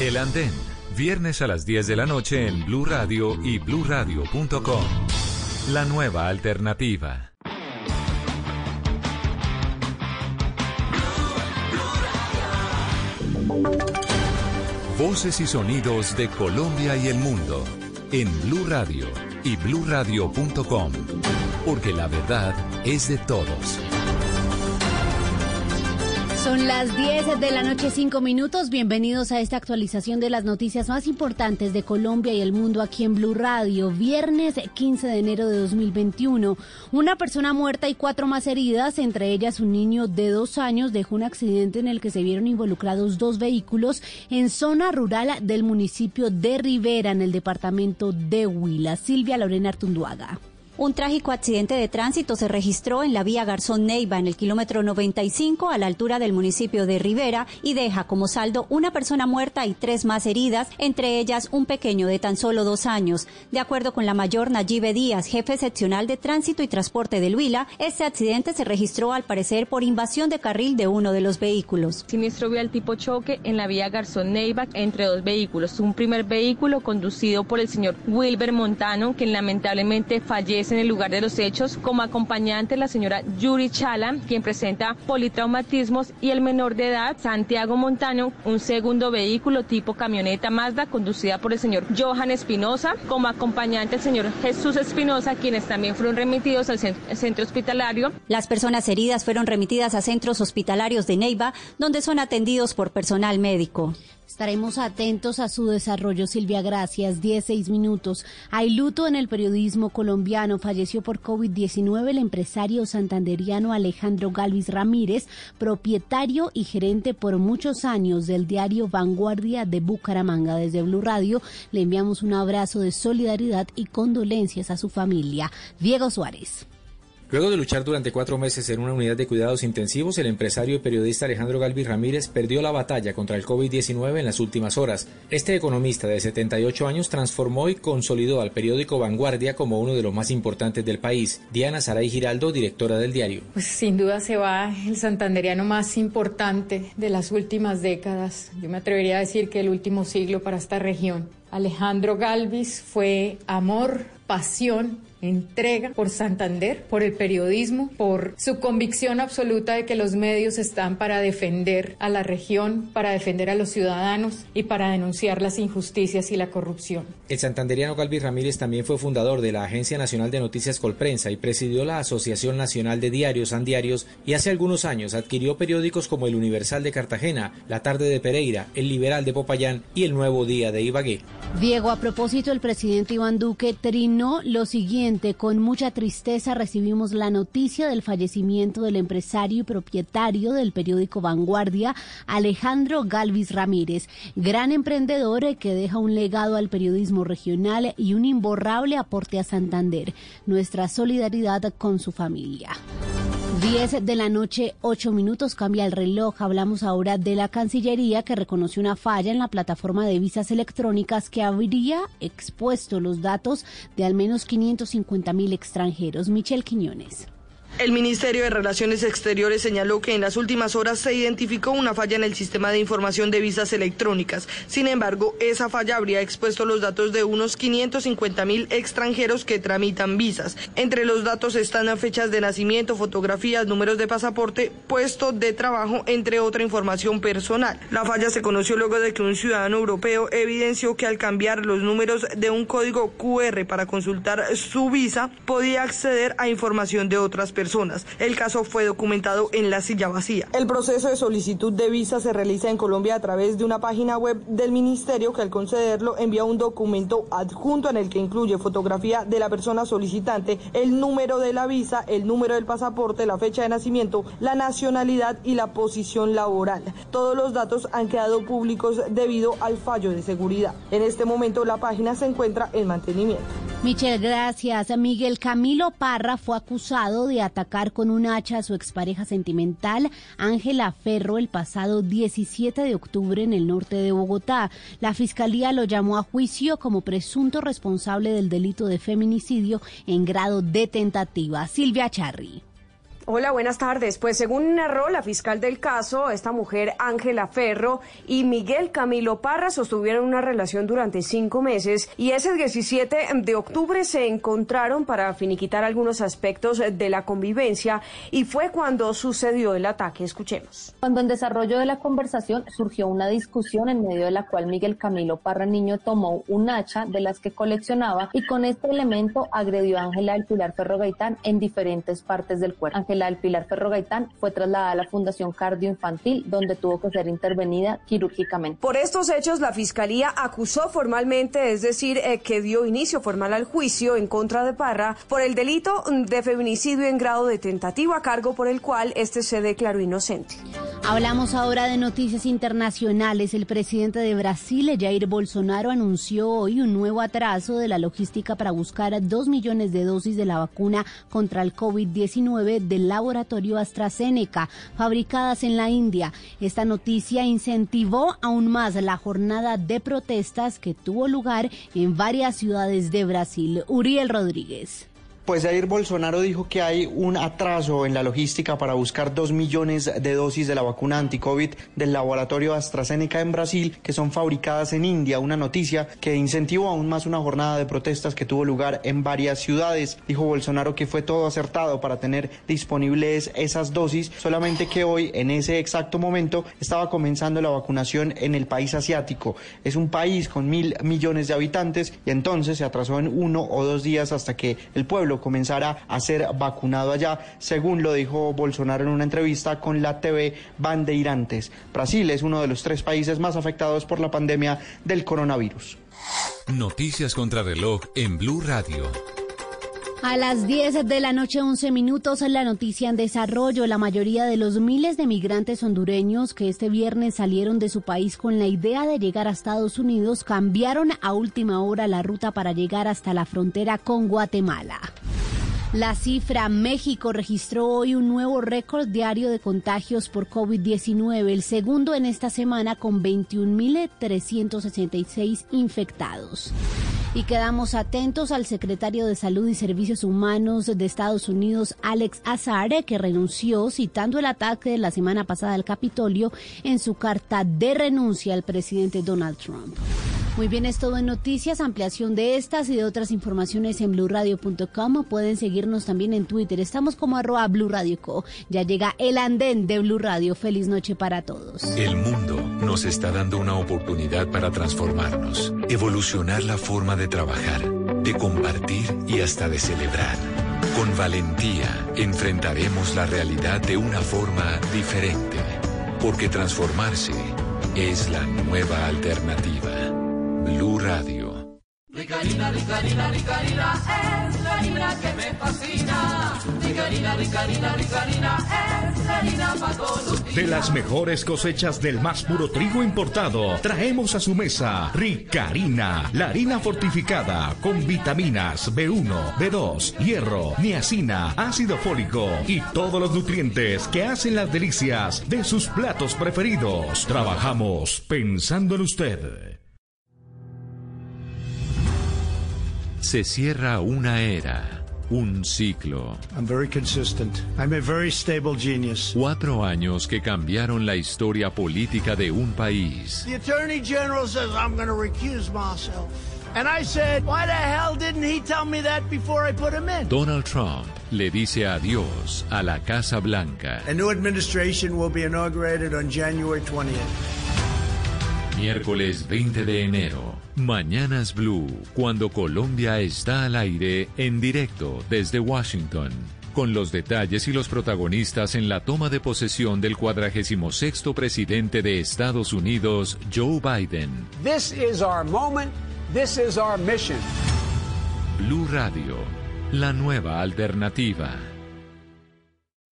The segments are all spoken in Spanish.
El Andén. Viernes a las 10 de la noche en Blue Radio y BlueRadio.com. La nueva alternativa. Voces y sonidos de Colombia y el mundo en Blue Radio y BlueRadio.com. Porque la verdad es de todos. Son las 10 de la noche, 5 minutos. Bienvenidos a esta actualización de las noticias más importantes de Colombia y el mundo aquí en Blue Radio. Viernes 15 de enero de 2021. Una persona muerta y cuatro más heridas, entre ellas un niño de dos años, dejó un accidente en el que se vieron involucrados dos vehículos en zona rural del municipio de Rivera, en el departamento de Huila. Silvia Lorena Artunduaga. Un trágico accidente de tránsito se registró en la vía Garzón Neiva en el kilómetro 95 a la altura del municipio de Rivera y deja como saldo una persona muerta y tres más heridas, entre ellas un pequeño de tan solo dos años. De acuerdo con la mayor Nayibe Díaz, jefe seccional de tránsito y transporte del Huila, este accidente se registró al parecer por invasión de carril de uno de los vehículos. Siniestro vial tipo choque en la vía Garzón Neiva entre dos vehículos. Un primer vehículo conducido por el señor Wilber Montano, quien lamentablemente fallece en el lugar de los hechos, como acompañante la señora Yuri Chala, quien presenta politraumatismos, y el menor de edad, Santiago Montano, un segundo vehículo tipo camioneta Mazda, conducida por el señor Johan Espinosa, como acompañante el señor Jesús Espinosa, quienes también fueron remitidos al centro hospitalario. Las personas heridas fueron remitidas a centros hospitalarios de Neiva, donde son atendidos por personal médico. Estaremos atentos a su desarrollo, Silvia. Gracias. 16 minutos. Hay luto en el periodismo colombiano. Falleció por COVID-19 el empresario santanderiano Alejandro Galvis Ramírez, propietario y gerente por muchos años del diario Vanguardia de Bucaramanga. Desde Blue Radio le enviamos un abrazo de solidaridad y condolencias a su familia. Diego Suárez. Luego de luchar durante cuatro meses en una unidad de cuidados intensivos, el empresario y periodista Alejandro Galvis Ramírez perdió la batalla contra el COVID-19 en las últimas horas. Este economista de 78 años transformó y consolidó al periódico Vanguardia como uno de los más importantes del país. Diana Saray Giraldo, directora del diario. Pues sin duda se va el santanderiano más importante de las últimas décadas. Yo me atrevería a decir que el último siglo para esta región. Alejandro Galvis fue amor, pasión entrega por Santander, por el periodismo, por su convicción absoluta de que los medios están para defender a la región, para defender a los ciudadanos y para denunciar las injusticias y la corrupción. El santanderiano Galvis Ramírez también fue fundador de la Agencia Nacional de Noticias Colprensa y presidió la Asociación Nacional de Diarios Diarios y hace algunos años adquirió periódicos como El Universal de Cartagena, La Tarde de Pereira, El Liberal de Popayán y El Nuevo Día de Ibagué. Diego, a propósito, el presidente Iván Duque trinó lo siguiente. Con mucha tristeza recibimos la noticia del fallecimiento del empresario y propietario del periódico Vanguardia, Alejandro Galvis Ramírez, gran emprendedor que deja un legado al periodismo regional y un imborrable aporte a Santander. Nuestra solidaridad con su familia. 10 de la noche, 8 minutos, cambia el reloj. Hablamos ahora de la Cancillería que reconoció una falla en la plataforma de visas electrónicas que habría expuesto los datos de al menos 550 mil extranjeros. Michelle Quiñones. El Ministerio de Relaciones Exteriores señaló que en las últimas horas se identificó una falla en el sistema de información de visas electrónicas. Sin embargo, esa falla habría expuesto los datos de unos 550 mil extranjeros que tramitan visas. Entre los datos están fechas de nacimiento, fotografías, números de pasaporte, puesto de trabajo, entre otra información personal. La falla se conoció luego de que un ciudadano europeo evidenció que al cambiar los números de un código QR para consultar su visa, podía acceder a información de otras personas personas. El caso fue documentado en la silla vacía. El proceso de solicitud de visa se realiza en Colombia a través de una página web del ministerio que al concederlo envía un documento adjunto en el que incluye fotografía de la persona solicitante, el número de la visa, el número del pasaporte, la fecha de nacimiento, la nacionalidad y la posición laboral. Todos los datos han quedado públicos debido al fallo de seguridad. En este momento la página se encuentra en mantenimiento. Michelle, gracias. Miguel Camilo Parra fue acusado de atacar con un hacha a su expareja sentimental, Ángela Ferro, el pasado 17 de octubre en el norte de Bogotá. La fiscalía lo llamó a juicio como presunto responsable del delito de feminicidio en grado de tentativa. Silvia Charri. Hola, buenas tardes. Pues según narró la fiscal del caso, esta mujer Ángela Ferro y Miguel Camilo Parra sostuvieron una relación durante cinco meses y ese 17 de octubre se encontraron para finiquitar algunos aspectos de la convivencia y fue cuando sucedió el ataque. Escuchemos. Cuando en desarrollo de la conversación surgió una discusión en medio de la cual Miguel Camilo Parra Niño tomó un hacha de las que coleccionaba y con este elemento agredió a Ángela del Pilar Ferro Gaitán en diferentes partes del cuerpo. Del Pilar Ferro Gaitán fue trasladada a la Fundación Cardio Infantil, donde tuvo que ser intervenida quirúrgicamente. Por estos hechos, la Fiscalía acusó formalmente, es decir, eh, que dio inicio formal al juicio en contra de Parra por el delito de feminicidio en grado de tentativa, cargo por el cual este se declaró inocente. Hablamos ahora de noticias internacionales. El presidente de Brasil, Jair Bolsonaro, anunció hoy un nuevo atraso de la logística para buscar dos millones de dosis de la vacuna contra el COVID-19 del laboratorio AstraZeneca, fabricadas en la India. Esta noticia incentivó aún más la jornada de protestas que tuvo lugar en varias ciudades de Brasil. Uriel Rodríguez. Pues Jair Bolsonaro dijo que hay un atraso en la logística para buscar dos millones de dosis de la vacuna anti-COVID del laboratorio AstraZeneca en Brasil, que son fabricadas en India. Una noticia que incentivó aún más una jornada de protestas que tuvo lugar en varias ciudades. Dijo Bolsonaro que fue todo acertado para tener disponibles esas dosis, solamente que hoy, en ese exacto momento, estaba comenzando la vacunación en el país asiático. Es un país con mil millones de habitantes y entonces se atrasó en uno o dos días hasta que el pueblo comenzara a ser vacunado allá, según lo dijo Bolsonaro en una entrevista con la TV Bandeirantes. Brasil es uno de los tres países más afectados por la pandemia del coronavirus. Noticias contra reloj en Blue Radio. A las 10 de la noche, 11 minutos, la noticia en desarrollo. La mayoría de los miles de migrantes hondureños que este viernes salieron de su país con la idea de llegar a Estados Unidos cambiaron a última hora la ruta para llegar hasta la frontera con Guatemala. La cifra, México registró hoy un nuevo récord diario de contagios por COVID-19, el segundo en esta semana con 21.366 infectados. Y quedamos atentos al secretario de Salud y Servicios Humanos de Estados Unidos, Alex Azar, que renunció citando el ataque de la semana pasada al Capitolio en su carta de renuncia al presidente Donald Trump. Muy bien, es todo en noticias, ampliación de estas y de otras informaciones en blurradio.com. Pueden seguirnos también en Twitter. Estamos como arroba Blue Ya llega el andén de Blue Radio. Feliz noche para todos. El mundo nos está dando una oportunidad para transformarnos, evolucionar la forma de trabajar, de compartir y hasta de celebrar. Con valentía enfrentaremos la realidad de una forma diferente, porque transformarse es la nueva alternativa. Blue Radio. Ricarina, Ricarina, Ricarina, es la harina que me fascina. Ricarina, Ricarina, Ricarina, es la harina para todos. De las mejores cosechas del más puro trigo importado, traemos a su mesa Ricarina, la harina fortificada con vitaminas B1, B2, hierro, niacina, ácido fólico y todos los nutrientes que hacen las delicias de sus platos preferidos. Trabajamos pensando en usted. Se cierra una era, un ciclo. I'm very consistent. I'm a very stable genius. Cuatro años que cambiaron la historia política de un país. The Attorney General says I'm going to recuse myself. And I said, why the hell didn't he tell me that before I put him in? Donald Trump le dice adiós a la Casa Blanca. A new administration will be inaugurated on January 20th. Miércoles 20 de enero. Mañanas Blue, cuando Colombia está al aire en directo desde Washington. con los detalles y los protagonistas en la toma de posesión del 46 presidente de Estados Unidos, Joe Biden. This is our moment. This is our mission. Blue Radio, la nueva alternativa.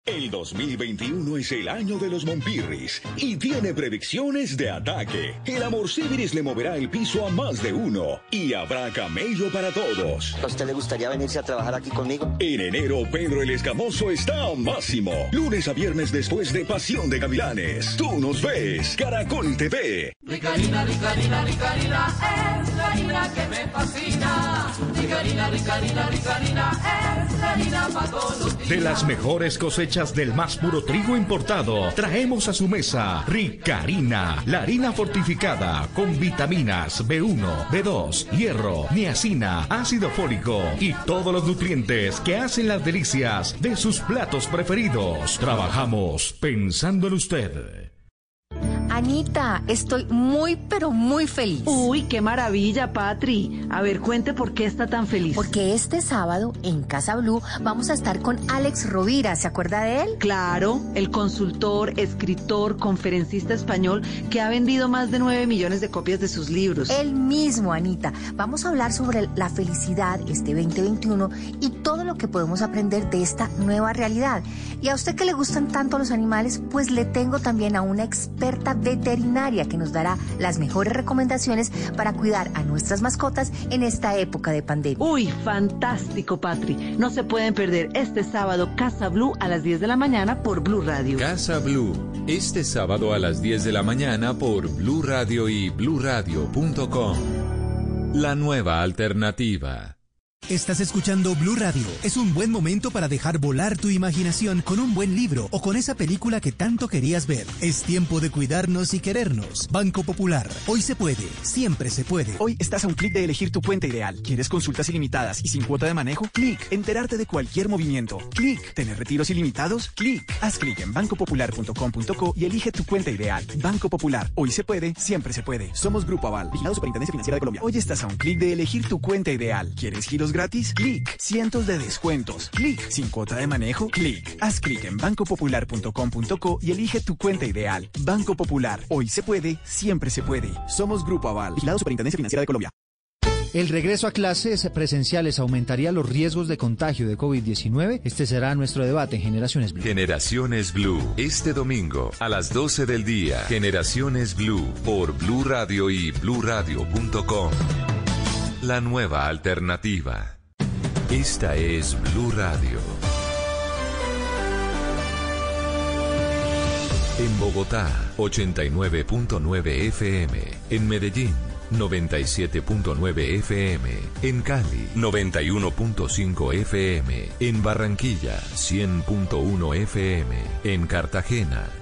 El 2021 es el año de los Monpirris y tiene predicciones de ataque. El amor Civiris le moverá el piso a más de uno y habrá camello para todos. ¿A usted le gustaría venirse a trabajar aquí conmigo? En enero, Pedro el Escamoso está a máximo. Lunes a viernes después de Pasión de Gavilanes. Tú nos ves, Caracol TV. Ricarina, Ricarina, Ricarina, es la harina que me fascina. Ricarina, Ricarina, Ricarina, es la harina para todos los días. De las mejores cosechas del más puro trigo importado, traemos a su mesa Ricarina, la harina fortificada con vitaminas B1, B2, hierro, niacina, ácido fólico y todos los nutrientes que hacen las delicias de sus platos preferidos. Trabajamos pensando en usted. Anita, estoy muy, pero muy feliz. Uy, qué maravilla, Patri. A ver, cuente por qué está tan feliz. Porque este sábado en Casa Blue vamos a estar con Alex Rovira. ¿Se acuerda de él? Claro, el consultor, escritor, conferencista español que ha vendido más de 9 millones de copias de sus libros. Él mismo, Anita. Vamos a hablar sobre la felicidad este 2021 y todo lo que podemos aprender de esta nueva realidad. Y a usted que le gustan tanto los animales, pues le tengo también a una experta veterinaria que nos dará las mejores recomendaciones para cuidar a nuestras mascotas en esta época de pandemia. Uy, fantástico, Patri. No se pueden perder este sábado Casa Blue a las 10 de la mañana por Blue Radio. Casa Blue, este sábado a las 10 de la mañana por Blue Radio y bluradio.com. La nueva alternativa. Estás escuchando Blue Radio. Es un buen momento para dejar volar tu imaginación con un buen libro o con esa película que tanto querías ver. Es tiempo de cuidarnos y querernos. Banco Popular. Hoy se puede. Siempre se puede. Hoy estás a un clic de elegir tu cuenta ideal. ¿Quieres consultas ilimitadas y sin cuota de manejo? Clic. Enterarte de cualquier movimiento. Clic. ¿Tener retiros ilimitados? Clic. Haz clic en bancopopular.com.co y elige tu cuenta ideal. Banco Popular. Hoy se puede. Siempre se puede. Somos Grupo Aval. Vigilado Superintendencia Financiera de Colombia. Hoy estás a un clic de elegir tu cuenta ideal. ¿Quieres giros gratis? Clic. Cientos de descuentos. Clic. Sin cuota de manejo. Clic. Haz clic en bancopopular.com.co y elige tu cuenta ideal. Banco Popular. Hoy se puede, siempre se puede. Somos Grupo Aval. Vigilado Superintendencia Financiera de Colombia. El regreso a clases presenciales aumentaría los riesgos de contagio de COVID-19. Este será nuestro debate en Generaciones Blue. Generaciones Blue, este domingo a las 12 del día. Generaciones Blue por Blue Radio y bluradio.com. La nueva alternativa. Esta es Blue Radio. En Bogotá, 89.9 FM. En Medellín, 97.9 FM. En Cali, 91.5 FM. En Barranquilla, 100.1 FM. En Cartagena,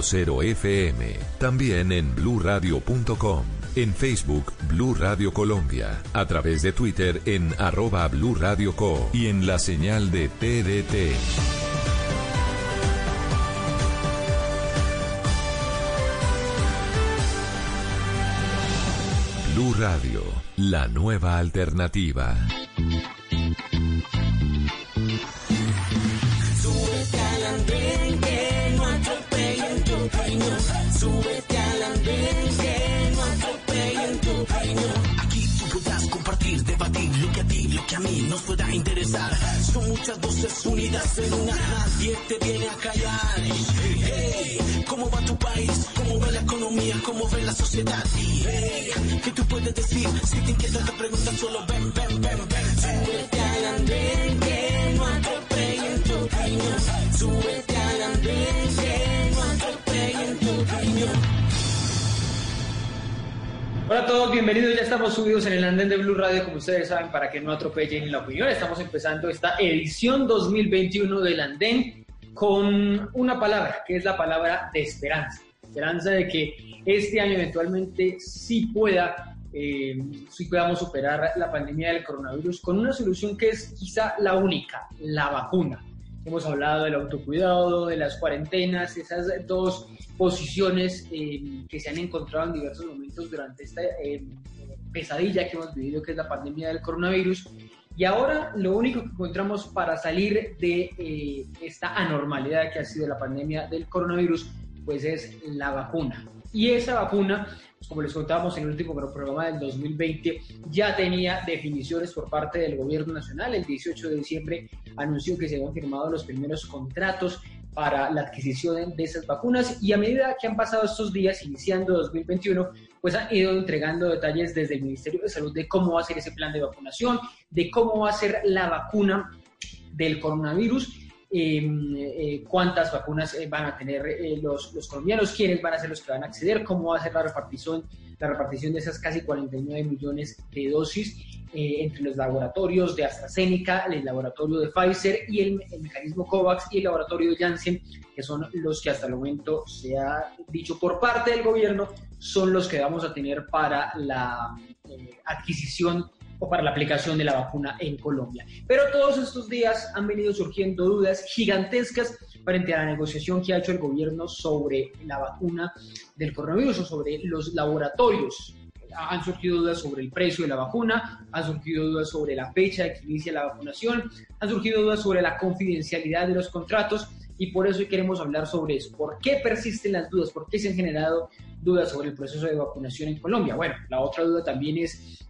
96.0 FM. También en bluradio.com. En Facebook, Blue Radio Colombia. A través de Twitter en arroba Blue Radio Co. Y en la señal de TDT. Blue Radio, la nueva alternativa. Reino. Súbete al andén que no atropellen tu reino. Aquí tú podrás compartir, debatir lo que a ti, lo que a mí nos pueda interesar. Son muchas voces unidas en una. Nadie te viene a callar. Hey, ¿cómo va tu país? ¿Cómo ve la economía? ¿Cómo ve la sociedad? Hey, ¿qué tú puedes decir? Si te inquieta te preguntas, solo ven, ven, ven, ven. Súbete al andén que no atropellen tu reino. Súbete al andén que no Hola a todos, bienvenidos. Ya estamos subidos en el andén de Blue Radio, como ustedes saben, para que no atropellen la opinión. Estamos empezando esta edición 2021 del andén con una palabra, que es la palabra de esperanza. Esperanza de que este año eventualmente sí pueda, eh, sí podamos superar la pandemia del coronavirus con una solución que es quizá la única, la vacuna. Hemos hablado del autocuidado, de las cuarentenas, esas dos posiciones eh, que se han encontrado en diversos momentos durante esta eh, pesadilla que hemos vivido, que es la pandemia del coronavirus. Y ahora lo único que encontramos para salir de eh, esta anormalidad que ha sido la pandemia del coronavirus, pues es la vacuna. Y esa vacuna, como les contábamos en el último programa del 2020, ya tenía definiciones por parte del gobierno nacional. El 18 de diciembre anunció que se habían firmado los primeros contratos para la adquisición de esas vacunas y a medida que han pasado estos días, iniciando 2021, pues han ido entregando detalles desde el Ministerio de Salud de cómo va a ser ese plan de vacunación, de cómo va a ser la vacuna del coronavirus cuántas vacunas eh, van a tener eh, los, los, colombianos, quiénes van a ser los que van a acceder, cómo va a ser la repartición, la repartición de esas casi 49 millones de dosis entre los laboratorios de AstraZeneca, el laboratorio de Pfizer y el, el, mecanismo COVAX y el laboratorio de Janssen, que son los que hasta el momento se ha dicho por parte del gobierno, son los que vamos a tener para la adquisición o para la aplicación de la vacuna en Colombia. Pero todos estos días han venido surgiendo dudas gigantescas frente a la negociación que ha hecho el gobierno sobre la vacuna del coronavirus o sobre los laboratorios. Han surgido dudas sobre el precio de la vacuna, han surgido dudas sobre la fecha de que inicia la vacunación, han surgido dudas sobre la confidencialidad de los contratos y por eso queremos hablar sobre eso. ¿Por qué persisten las dudas? ¿Por qué se han generado dudas sobre el proceso de vacunación en Colombia? Bueno, la otra duda también es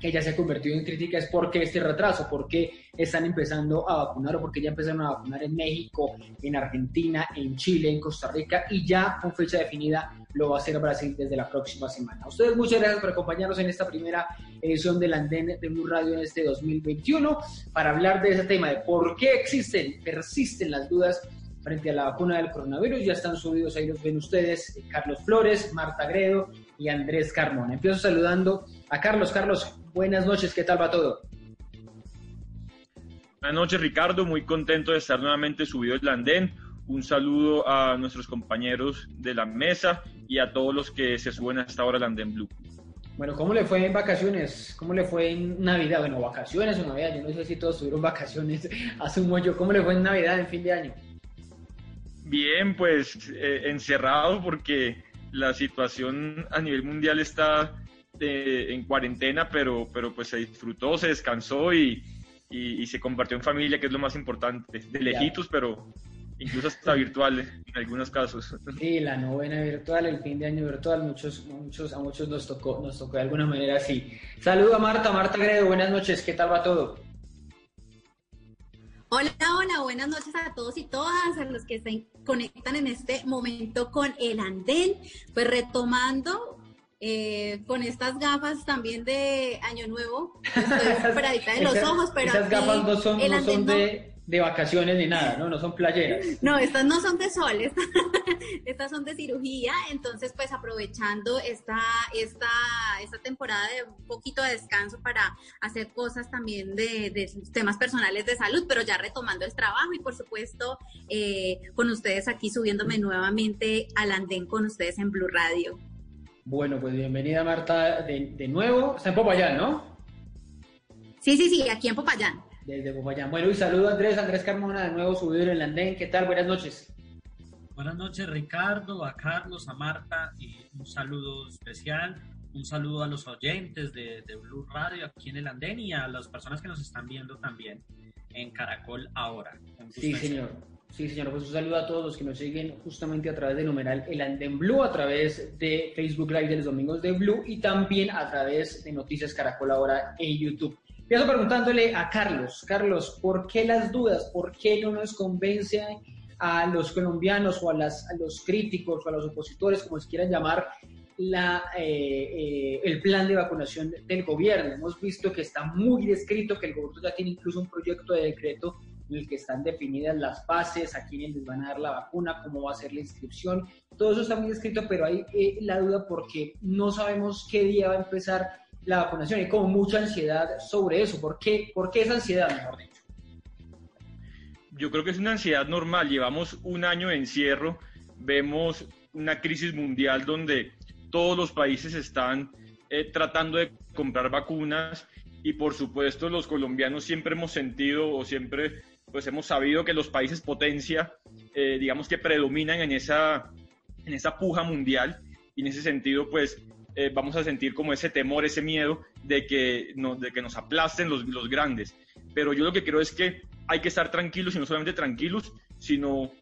que ya se ha convertido en crítica es por qué este retraso, por qué están empezando a vacunar o por qué ya empezaron a vacunar en México, en Argentina, en Chile, en Costa Rica y ya con fecha definida lo va a hacer Brasil desde la próxima semana. Ustedes muchas gracias por acompañarnos en esta primera edición del Andén de Blue Radio en este 2021 para hablar de ese tema de por qué existen, persisten las dudas frente a la vacuna del coronavirus. Ya están subidos, ahí los ven ustedes, Carlos Flores, Marta Gredo y Andrés Carmona. Empiezo saludando a Carlos. Carlos, buenas noches, ¿qué tal va todo? Buenas noches, Ricardo. Muy contento de estar nuevamente subido el andén. Un saludo a nuestros compañeros de la mesa y a todos los que se suben hasta ahora al andén blue. Bueno, ¿cómo le fue en vacaciones? ¿Cómo le fue en Navidad? Bueno, vacaciones o Navidad, yo no sé si todos tuvieron vacaciones, asumo yo. ¿Cómo le fue en Navidad, en fin de año? Bien, pues eh, encerrado porque la situación a nivel mundial está eh, en cuarentena, pero, pero pues se disfrutó, se descansó y, y, se compartió en familia, que es lo más importante, de lejitos, pero incluso hasta virtual en algunos casos. Sí, la novena virtual, el fin de año virtual, muchos, muchos, a muchos nos tocó, nos tocó de alguna manera así. Saludo a Marta, Marta Gredo, buenas noches, ¿qué tal va todo? Hola, hola, buenas noches a todos y todas, a los que se conectan en este momento con el andén, pues retomando eh, con estas gafas también de Año Nuevo, estoy operadita de los ojos, pero esas gafas no son, no son de, de, vacaciones ni nada, ¿no? No son playeras. No, estas no son de sol, estas, estas son de cirugía, entonces pues aprovechando esta, esta, esta temporada de un poquito de descanso para hacer cosas también de, de temas personales de salud, pero ya retomando el trabajo y por supuesto eh, con ustedes aquí subiéndome nuevamente al andén con ustedes en Blue Radio. Bueno, pues bienvenida Marta de, de nuevo. Está en Popayán, ¿no? Sí, sí, sí, aquí en Popayán. Desde Popayán. Bueno, y saludo a Andrés, Andrés Carmona, de nuevo subido en el andén. ¿Qué tal? Buenas noches. Buenas noches, Ricardo, a Carlos, a Marta y un saludo especial. Un saludo a los oyentes de, de Blue Radio aquí en el andén y a las personas que nos están viendo también en Caracol ahora. Sí, señor. Sí, señor, pues un saludo a todos los que nos siguen justamente a través del numeral El Andén Blue, a través de Facebook Live de los domingos de Blue y también a través de Noticias Caracol ahora en YouTube. Empiezo preguntándole a Carlos, Carlos, ¿por qué las dudas? ¿Por qué no nos convence a los colombianos o a, las, a los críticos o a los opositores, como se quieran llamar, la, eh, eh, el plan de vacunación del gobierno? Hemos visto que está muy descrito, que el gobierno ya tiene incluso un proyecto de decreto en el que están definidas las bases, a quiénes les van a dar la vacuna, cómo va a ser la inscripción. Todo eso está muy escrito, pero hay eh, la duda porque no sabemos qué día va a empezar la vacunación. Hay como mucha ansiedad sobre eso. ¿Por qué, ¿Por qué esa ansiedad, mejor dicho? Yo creo que es una ansiedad normal. Llevamos un año de encierro, vemos una crisis mundial donde todos los países están eh, tratando de comprar vacunas y por supuesto los colombianos siempre hemos sentido o siempre pues hemos sabido que los países potencia eh, digamos que predominan en esa en esa puja mundial y en ese sentido pues eh, vamos a sentir como ese temor, ese miedo de que, de que nos aplasten los, los grandes. Pero yo lo que creo es que hay que estar tranquilos y no solamente tranquilos, sino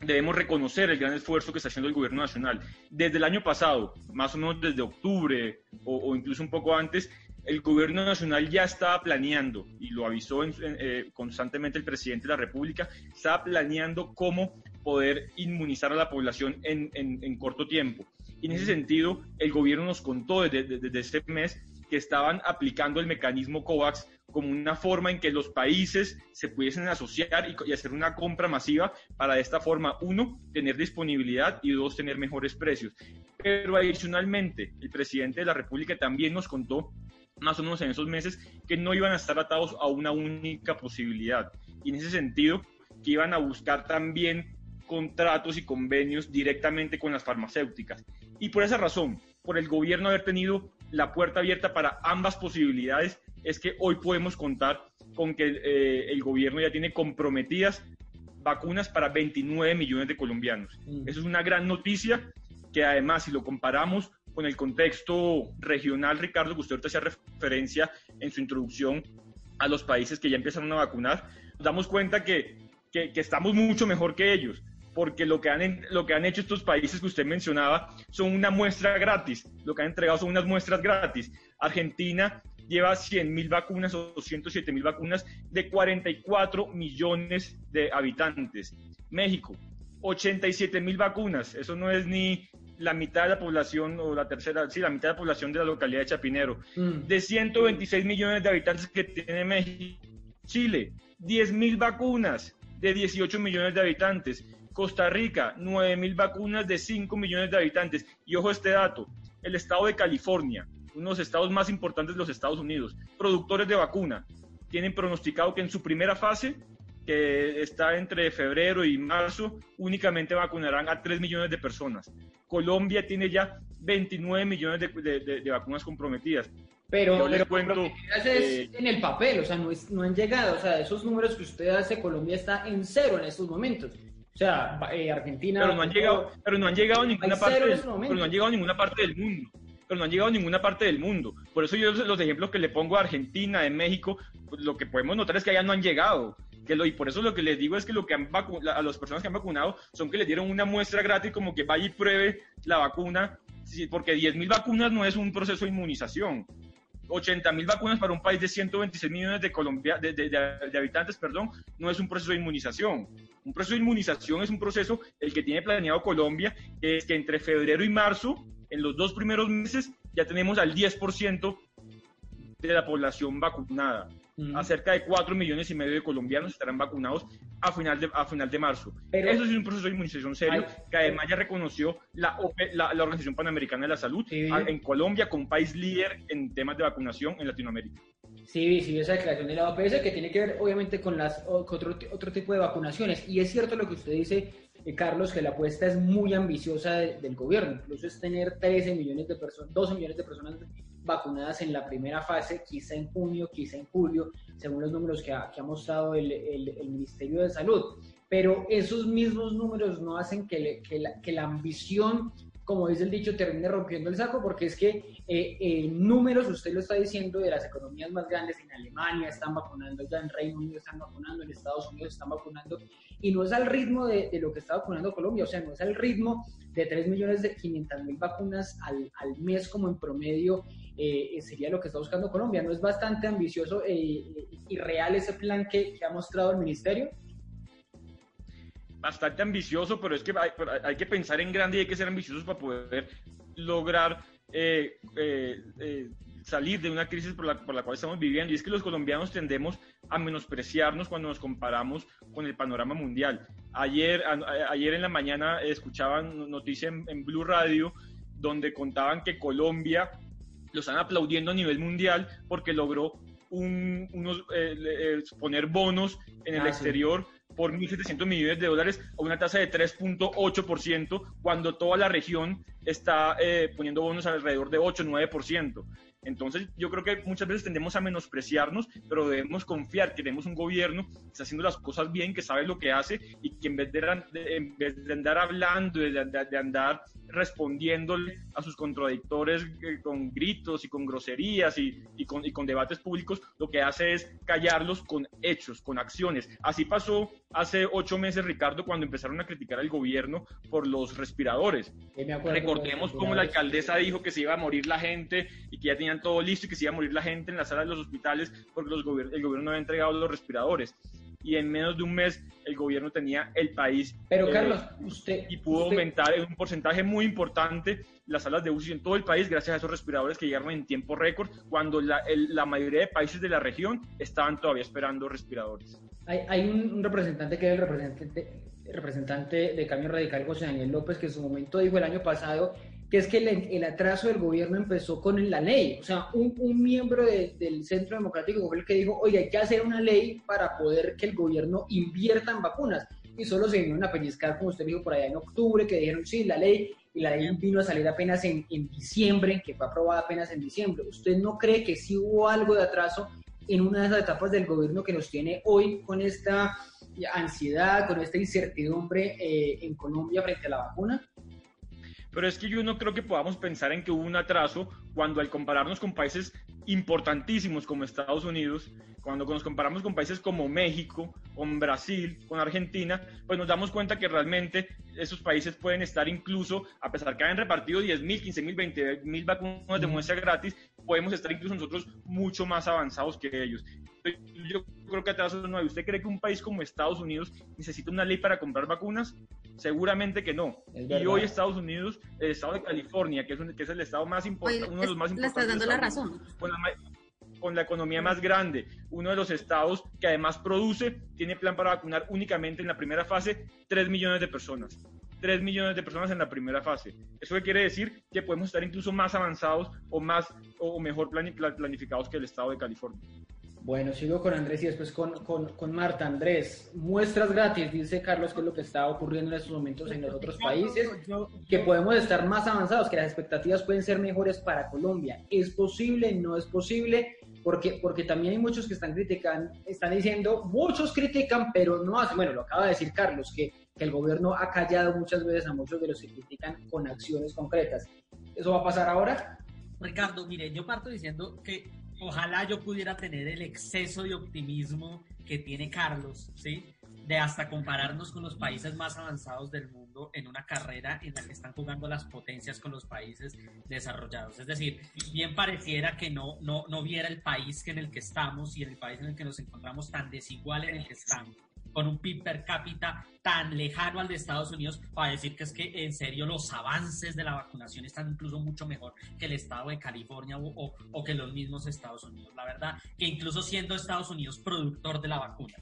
debemos reconocer el gran esfuerzo que está haciendo el gobierno nacional. Desde el año pasado, más o menos desde octubre o, incluso un poco antes, el gobierno nacional ya estaba planeando, y lo avisó eh, constantemente el presidente de la República, estaba planeando cómo poder inmunizar a la población en, en, corto tiempo. Y en ese sentido, el gobierno nos contó desde, desde este mes que estaban aplicando el mecanismo COVAX como una forma en que los países se pudiesen asociar y, hacer una compra masiva para de esta forma, uno, tener disponibilidad y dos, tener mejores precios. Pero adicionalmente, el presidente de la República también nos contó más o menos en esos meses que no iban a estar atados a una única posibilidad. Y en ese sentido, que iban a buscar también contratos y convenios directamente con las farmacéuticas. Y por esa razón, por el gobierno haber tenido la puerta abierta para ambas posibilidades, es que hoy podemos contar con que eh, el gobierno ya tiene comprometidas vacunas para 29 millones de colombianos. Mm. Eso es una gran noticia que además si lo comparamos con el contexto regional, Ricardo, que usted ahorita hacía referencia en su introducción a los países que ya empezaron a vacunar, nos damos cuenta que, que, que estamos mucho mejor que ellos porque lo que, han, lo que han hecho estos países que usted mencionaba son una muestra gratis, lo que han entregado son unas muestras gratis. Argentina lleva 100.000 vacunas o 207.000 vacunas de 44 millones de habitantes. México, 87.000 vacunas, eso no es ni la mitad de la población, o la tercera, sí, la mitad de la población de la localidad de Chapinero. Mm. De 126 millones de habitantes que tiene México. Chile, 10.000 vacunas de 18 millones de habitantes. Costa Rica, 9 mil vacunas de 5 millones de habitantes. Y ojo este dato, el estado de California, uno de los estados más importantes de los Estados Unidos, productores de vacuna, tienen pronosticado que en su primera fase, que está entre febrero y marzo, únicamente vacunarán a 3 millones de personas. Colombia tiene ya 29 millones de, vacunas comprometidas. Pero, les cuento, es eh, en el papel, o sea, no, no han llegado, o sea, esos números que usted hace, Colombia está en cero en estos momentos. O sea, eh, Argentina. Pero no han llegado, pero no han llegado a ninguna parte. Del, pero no han llegado a ninguna parte del mundo. Pero no han llegado a ninguna parte del mundo. Por eso yo los ejemplos que le pongo a Argentina, de México, pues lo que podemos notar es que allá no han llegado. Y por eso lo que les digo es que lo que han a las personas que han vacunado son que les dieron una muestra gratis como que vaya y pruebe la vacuna, porque 10.000 vacunas no es un proceso de inmunización. 80 mil vacunas para un país de 126 millones de, Colombia, de, habitantes, perdón, no es un proceso de inmunización. Un proceso de inmunización es un proceso el que tiene planeado Colombia, es que entre febrero y marzo, en los dos primeros meses, ya tenemos al 10% de la población vacunada. A cerca de 4 millones y medio de colombianos estarán vacunados a final de, a final de marzo. Eso es un proceso de inmunización serio que además ya reconoció la, la, Organización Panamericana de la Salud en Colombia como país líder en temas de vacunación en Latinoamérica. Sí, sí, esa declaración de la OPS que tiene que ver obviamente con, las, otro, otro tipo de vacunaciones. Y es cierto lo que usted dice, eh, Carlos, que la apuesta es muy ambiciosa del gobierno. Incluso es tener 13 millones de personas, 12 millones de personas vacunadas en la primera fase, quizá en junio, quizá en julio, según los números que ha, que ha mostrado el, el, Ministerio de Salud. Pero esos mismos números no hacen que, que, la, que la ambición como dice el dicho, termine rompiendo el saco, porque es que eh, números, usted lo está diciendo, de las economías más grandes en Alemania están vacunando, ya en Reino Unido están vacunando, en Estados Unidos están vacunando, y no es al ritmo de, lo que está vacunando Colombia, o sea, no es al ritmo de 3 millones de 500 mil vacunas al, al, mes como en promedio eh, sería lo que está buscando Colombia. ¿No es bastante ambicioso eh, y real ese plan que, ha mostrado el ministerio? bastante ambicioso, pero es que hay, que pensar en grande y hay que ser ambiciosos para poder lograr eh, eh, eh, salir de una crisis por la, por la, cual estamos viviendo. Y es que los colombianos tendemos a menospreciarnos cuando nos comparamos con el panorama mundial. Ayer, ayer en la mañana escuchaban noticia en, Blue Radio donde contaban que Colombia lo están aplaudiendo a nivel mundial porque logró unos, eh, eh, poner bonos en el ah, exterior por 1.700 millones de dólares a una tasa de 3.8%, cuando toda la región está eh, poniendo bonos alrededor de 8-9%. Entonces, yo creo que muchas veces tendemos a menospreciarnos, pero debemos confiar que tenemos un gobierno que está haciendo las cosas bien, que sabe lo que hace y que en vez de, andar hablando, de, andar respondiéndole a sus contradictores eh, con gritos y con groserías y, con, y con debates públicos, lo que hace es callarlos con hechos, con acciones. Así pasó hace ocho meses, Ricardo, cuando empezaron a criticar al gobierno por los respiradores. Recordemos cómo la alcaldesa dijo que se iba a morir la gente y que ya tenía todo listo y que se iba a morir la gente en las salas de los hospitales porque los el gobierno no había entregado los respiradores. Y en menos de un mes el gobierno tenía el país. Pero eh, Carlos, usted... Y pudo aumentar en un porcentaje muy importante las salas de UCI en todo el país gracias a esos respiradores que llegaron en tiempo récord cuando la, la mayoría de países de la región estaban todavía esperando respiradores. Hay, hay un, representante que es el representante, representante de Cambio Radical, José Daniel López, que en su momento dijo el año pasado que es que el, atraso del gobierno empezó con la ley. O sea, un, miembro del Centro Democrático fue el que dijo, oye, hay que hacer una ley para poder que el gobierno invierta en vacunas. Y solo se vinieron a pellizcar, como usted dijo por allá en octubre, que dijeron, sí, la ley, y la ley vino a salir apenas en, en diciembre, que fue aprobada apenas en diciembre. ¿Usted no cree que sí hubo algo de atraso en una de esas etapas del gobierno que nos tiene hoy con esta ansiedad, con esta incertidumbre eh, en Colombia frente a la vacuna? Pero es que yo no creo que podamos pensar en que hubo un atraso cuando al compararnos con países importantísimos como Estados Unidos, cuando nos comparamos con países como México, con Brasil, con Argentina, pues nos damos cuenta que realmente esos países pueden estar incluso, a pesar que hayan repartido 10 mil, 15 mil, 20 mil vacunas de muestra gratis, podemos estar incluso nosotros mucho más avanzados que ellos. Yo creo que atrás no hay. ¿Usted cree que un país como Estados Unidos necesita una ley para comprar vacunas? Seguramente que no. Y hoy Estados Unidos, el estado de California, que es, que es el estado más importante, uno de los más importantes. Le estás dando la razón. Con la, economía más grande, uno de los estados que además produce, tiene plan para vacunar únicamente en la primera fase 3 millones de personas. 3 millones de personas en la primera fase. ¿Eso quiere decir? Que podemos estar incluso más avanzados o, más, o mejor planificados que el estado de California. Bueno, sigo con Andrés y después con, con, Marta. Andrés, muestras gratis, dice Carlos, que es lo que está ocurriendo en estos momentos en los otros países, que podemos estar más avanzados, que las expectativas pueden ser mejores para Colombia. ¿Es posible? ¿No es posible? Porque, porque también hay muchos que están criticando, están diciendo, muchos critican, pero no hacen. Bueno, lo acaba de decir Carlos, que, que el gobierno ha callado muchas veces a muchos de los que critican con acciones concretas. ¿Eso va a pasar ahora? Ricardo, mire, yo parto diciendo que ojalá yo pudiera tener el exceso de optimismo que tiene Carlos, ¿sí? De hasta compararnos con los países más avanzados del mundo en una carrera en la que están jugando las potencias con los países desarrollados. Es decir, bien pareciera que no, no, no viera el país en el que estamos y el país en el que nos encontramos tan desigual en el que estamos con un PIB per cápita tan lejano al de Estados Unidos para decir que es que en serio los avances de la vacunación están incluso mucho mejor que el estado de California o, o, que los mismos Estados Unidos. La verdad que incluso siendo Estados Unidos productor de la vacuna.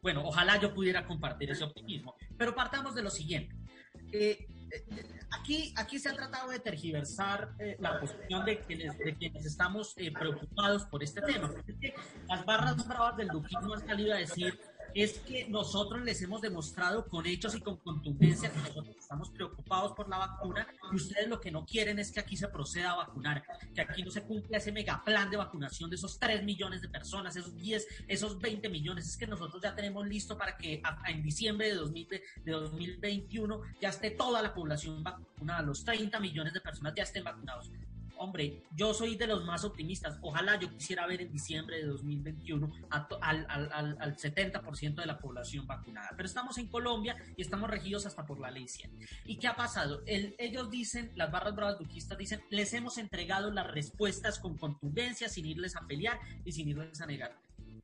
bueno, ojalá yo pudiera compartir ese optimismo, pero partamos de lo siguiente. Eh, eh, aquí, aquí se ha tratado de tergiversar eh, la posición de quienes, de quienes estamos preocupados por este tema. las barras bravas del duquismo han salido a decir es que nosotros les hemos demostrado con hechos y con contundencia que nosotros estamos preocupados por la vacuna y ustedes lo que no quieren es que aquí se proceda a vacunar, que aquí no se cumpla ese mega plan de vacunación de esos 3 millones de personas, esos 10, esos 20 millones, es que nosotros ya tenemos listo para que en diciembre de, 2000, de 2021 ya esté toda la población vacunada, los 30 millones de personas ya estén vacunados hombre, yo soy de los más optimistas. Ojalá yo quisiera ver en diciembre de 2021 al, al, al, 70% de la población vacunada. Pero estamos en Colombia y estamos regidos hasta por la ley 100. ¿Y qué ha pasado? ellos dicen, las barras bravas duquistas dicen, les hemos entregado las respuestas con contundencia, sin irles a pelear y sin irles a negar.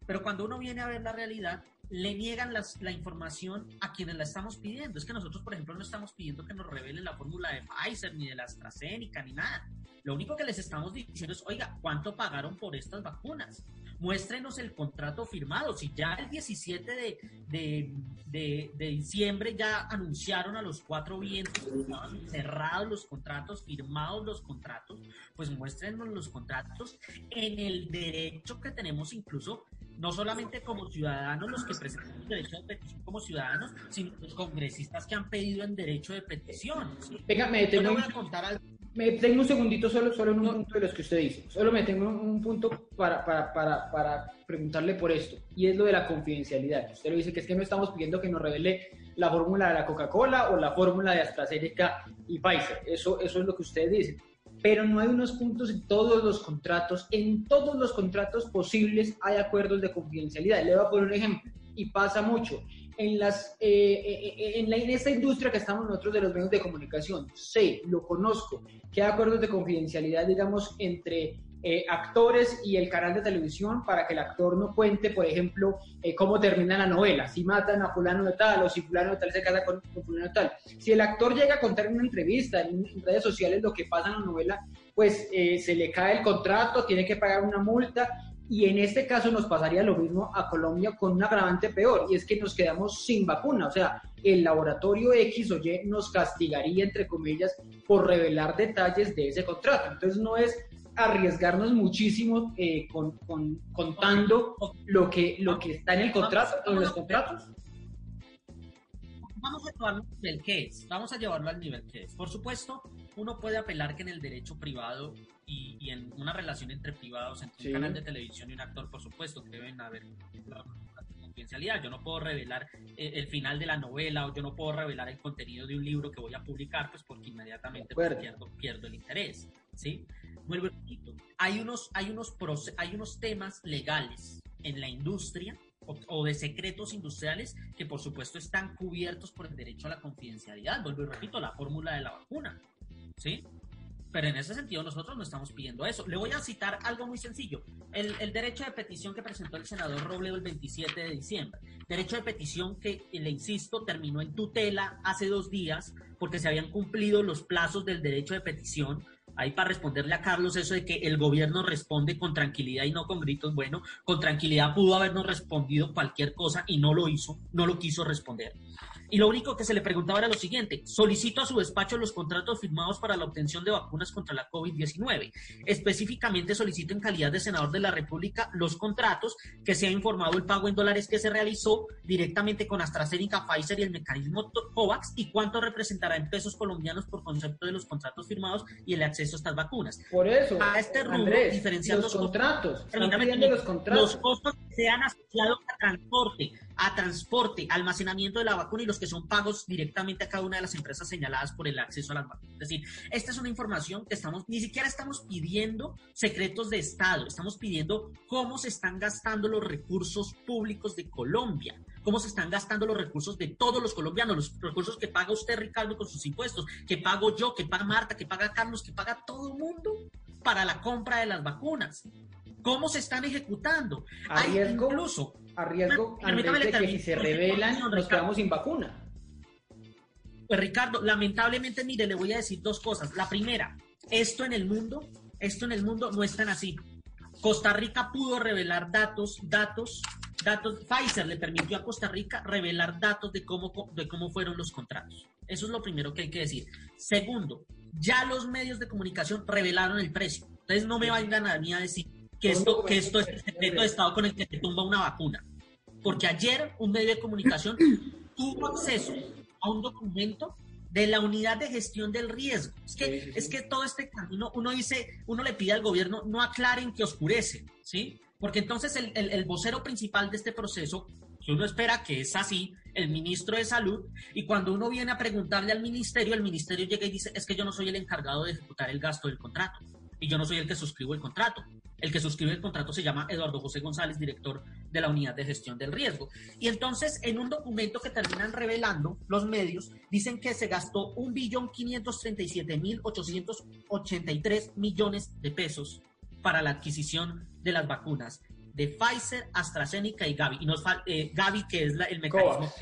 Pero cuando uno viene a ver la realidad, le niegan la información a quienes la estamos pidiendo. Es que nosotros, por ejemplo, no estamos pidiendo que nos revelen la fórmula de Pfizer, ni de la AstraZeneca, ni nada. Lo único que les estamos diciendo es, oiga, ¿cuánto pagaron por estas vacunas? muéstrenos el contrato firmado. Si ya el 17 de, de, de, de diciembre ya anunciaron a los cuatro vientos que estaban cerrados los contratos, firmados los contratos, pues muéstrenos los contratos en el derecho que tenemos incluso no solamente como ciudadanos los que presentan derecho de petición como ciudadanos, sino los congresistas que han pedido en derecho de petición. Venga, me detengo, voy a contar algo. Me detengo un segundito solo, solo en un punto de los que usted dice. Solo me detengo en un punto para, para, para, para preguntarle por esto, y es lo de la confidencialidad. Usted lo dice que es que no estamos pidiendo que nos revele la fórmula de la Coca-Cola o la fórmula de AstraZeneca y Pfizer. Eso, eso es lo que usted dice pero no hay unos puntos en todos los contratos, en todos los contratos posibles hay acuerdos de confidencialidad. Le voy a poner un ejemplo, y pasa mucho. En, las, eh, eh, eh, en, la, en esta industria que estamos nosotros de los medios de comunicación, sé, lo conozco, que hay acuerdos de confidencialidad, digamos, entre eh, actores y el canal de televisión para que el actor no cuente, por ejemplo, eh, cómo termina la novela, si matan a fulano de tal o si fulano de tal se casa con, fulano de tal. Si el actor llega a contar en una entrevista, en, redes sociales, lo que pasa en la novela, pues eh, se le cae el contrato, tiene que pagar una multa y en este caso nos pasaría lo mismo a Colombia con un agravante peor, y es que nos quedamos sin vacuna. O sea, el laboratorio X o Y nos castigaría, entre comillas, por revelar detalles de ese contrato. Entonces no es arriesgarnos muchísimo eh, con, contando lo que, lo que está en el contrato, en los contratos. Vamos a llevarlo al nivel que es. Vamos a llevarlo al nivel que es. Por supuesto, uno puede apelar que en el derecho privado y, en una relación entre privados, entre un canal de televisión y un actor, por supuesto, que deben haber confidencialidad. Yo no puedo revelar eh, el final de la novela o yo no puedo revelar el contenido de un libro que voy a publicar, pues porque inmediatamente pues, pierdo, pierdo el interés. ¿sí? Vuelvo hay unos, hay, unos hay unos temas legales en la industria o, de secretos industriales que por supuesto están cubiertos por el derecho a la confidencialidad. Vuelvo y repito, la fórmula de la vacuna. ¿Sí? Pero en ese sentido nosotros no estamos pidiendo eso. Le voy a citar algo muy sencillo. El, derecho de petición que presentó el senador Robledo el 27 de diciembre. Derecho de petición que, le insisto, terminó en tutela hace dos días porque se habían cumplido los plazos del derecho de petición ahí para responderle a Carlos eso de que el gobierno responde con tranquilidad y no con gritos, bueno, con tranquilidad pudo habernos respondido cualquier cosa y no lo hizo, no lo quiso responder. Y lo único que se le preguntaba era lo siguiente, solicito a su despacho los contratos firmados para la obtención de vacunas contra la COVID-19. Específicamente solicito en calidad de senador de la República los contratos que se ha informado el pago en dólares que se realizó directamente con AstraZeneca, Pfizer y el mecanismo COVAX y cuánto representará en pesos colombianos por concepto de los contratos firmados y el acceso a estas vacunas. Por eso, a este rubro, diferenciando los contratos, los contratos. Los costos que se han asociado a transporte, a transporte, almacenamiento de la vacuna y los que son pagos directamente a cada una de las empresas señaladas por el acceso a las vacunas. Es decir, esta es una información que estamos, ni siquiera estamos pidiendo secretos de Estado, estamos pidiendo cómo se están gastando los recursos públicos de Colombia, cómo se están gastando los recursos de todos los colombianos, los recursos que paga usted, Ricardo, con sus impuestos, que pago yo, que paga Marta, que paga Carlos, que paga todo el mundo para la compra de las vacunas. ¿Cómo se están ejecutando? Hay incluso a riesgo de que si se revelan nos quedamos sin vacuna. Pues Ricardo, lamentablemente, mire, le voy a decir dos cosas. La primera, esto en el mundo, esto en el mundo no es tan así. Costa Rica pudo revelar datos, datos, datos. Pfizer le permitió a Costa Rica revelar datos de cómo, de cómo fueron los contratos. Eso es lo primero que hay que decir. Segundo, ya los medios de comunicación revelaron el precio. Entonces no me vayan a mí a decir que esto, que esto es el secreto de Estado con el que se tumba una vacuna. Porque ayer un medio de comunicación tuvo acceso a un documento de la unidad de gestión del riesgo. Es que, es que todo este camino, uno dice, uno le pide al gobierno, no aclaren que oscurece, ¿sí? Porque entonces el, el, el vocero principal de este proceso, que uno espera que es así, el ministro de Salud, y cuando uno viene a preguntarle al ministerio, el ministerio llega y dice, es que yo no soy el encargado de ejecutar el gasto del contrato, y yo no soy el que suscribo el contrato. El que suscribe el contrato se llama Eduardo José González, director de la Unidad de Gestión del Riesgo. Y entonces, en un documento que terminan revelando los medios, dicen que se gastó 1.537.883 millones de pesos para la adquisición de las vacunas de Pfizer, AstraZeneca y Gavi. Y nos falta eh, Gavi, que es el mecanismo.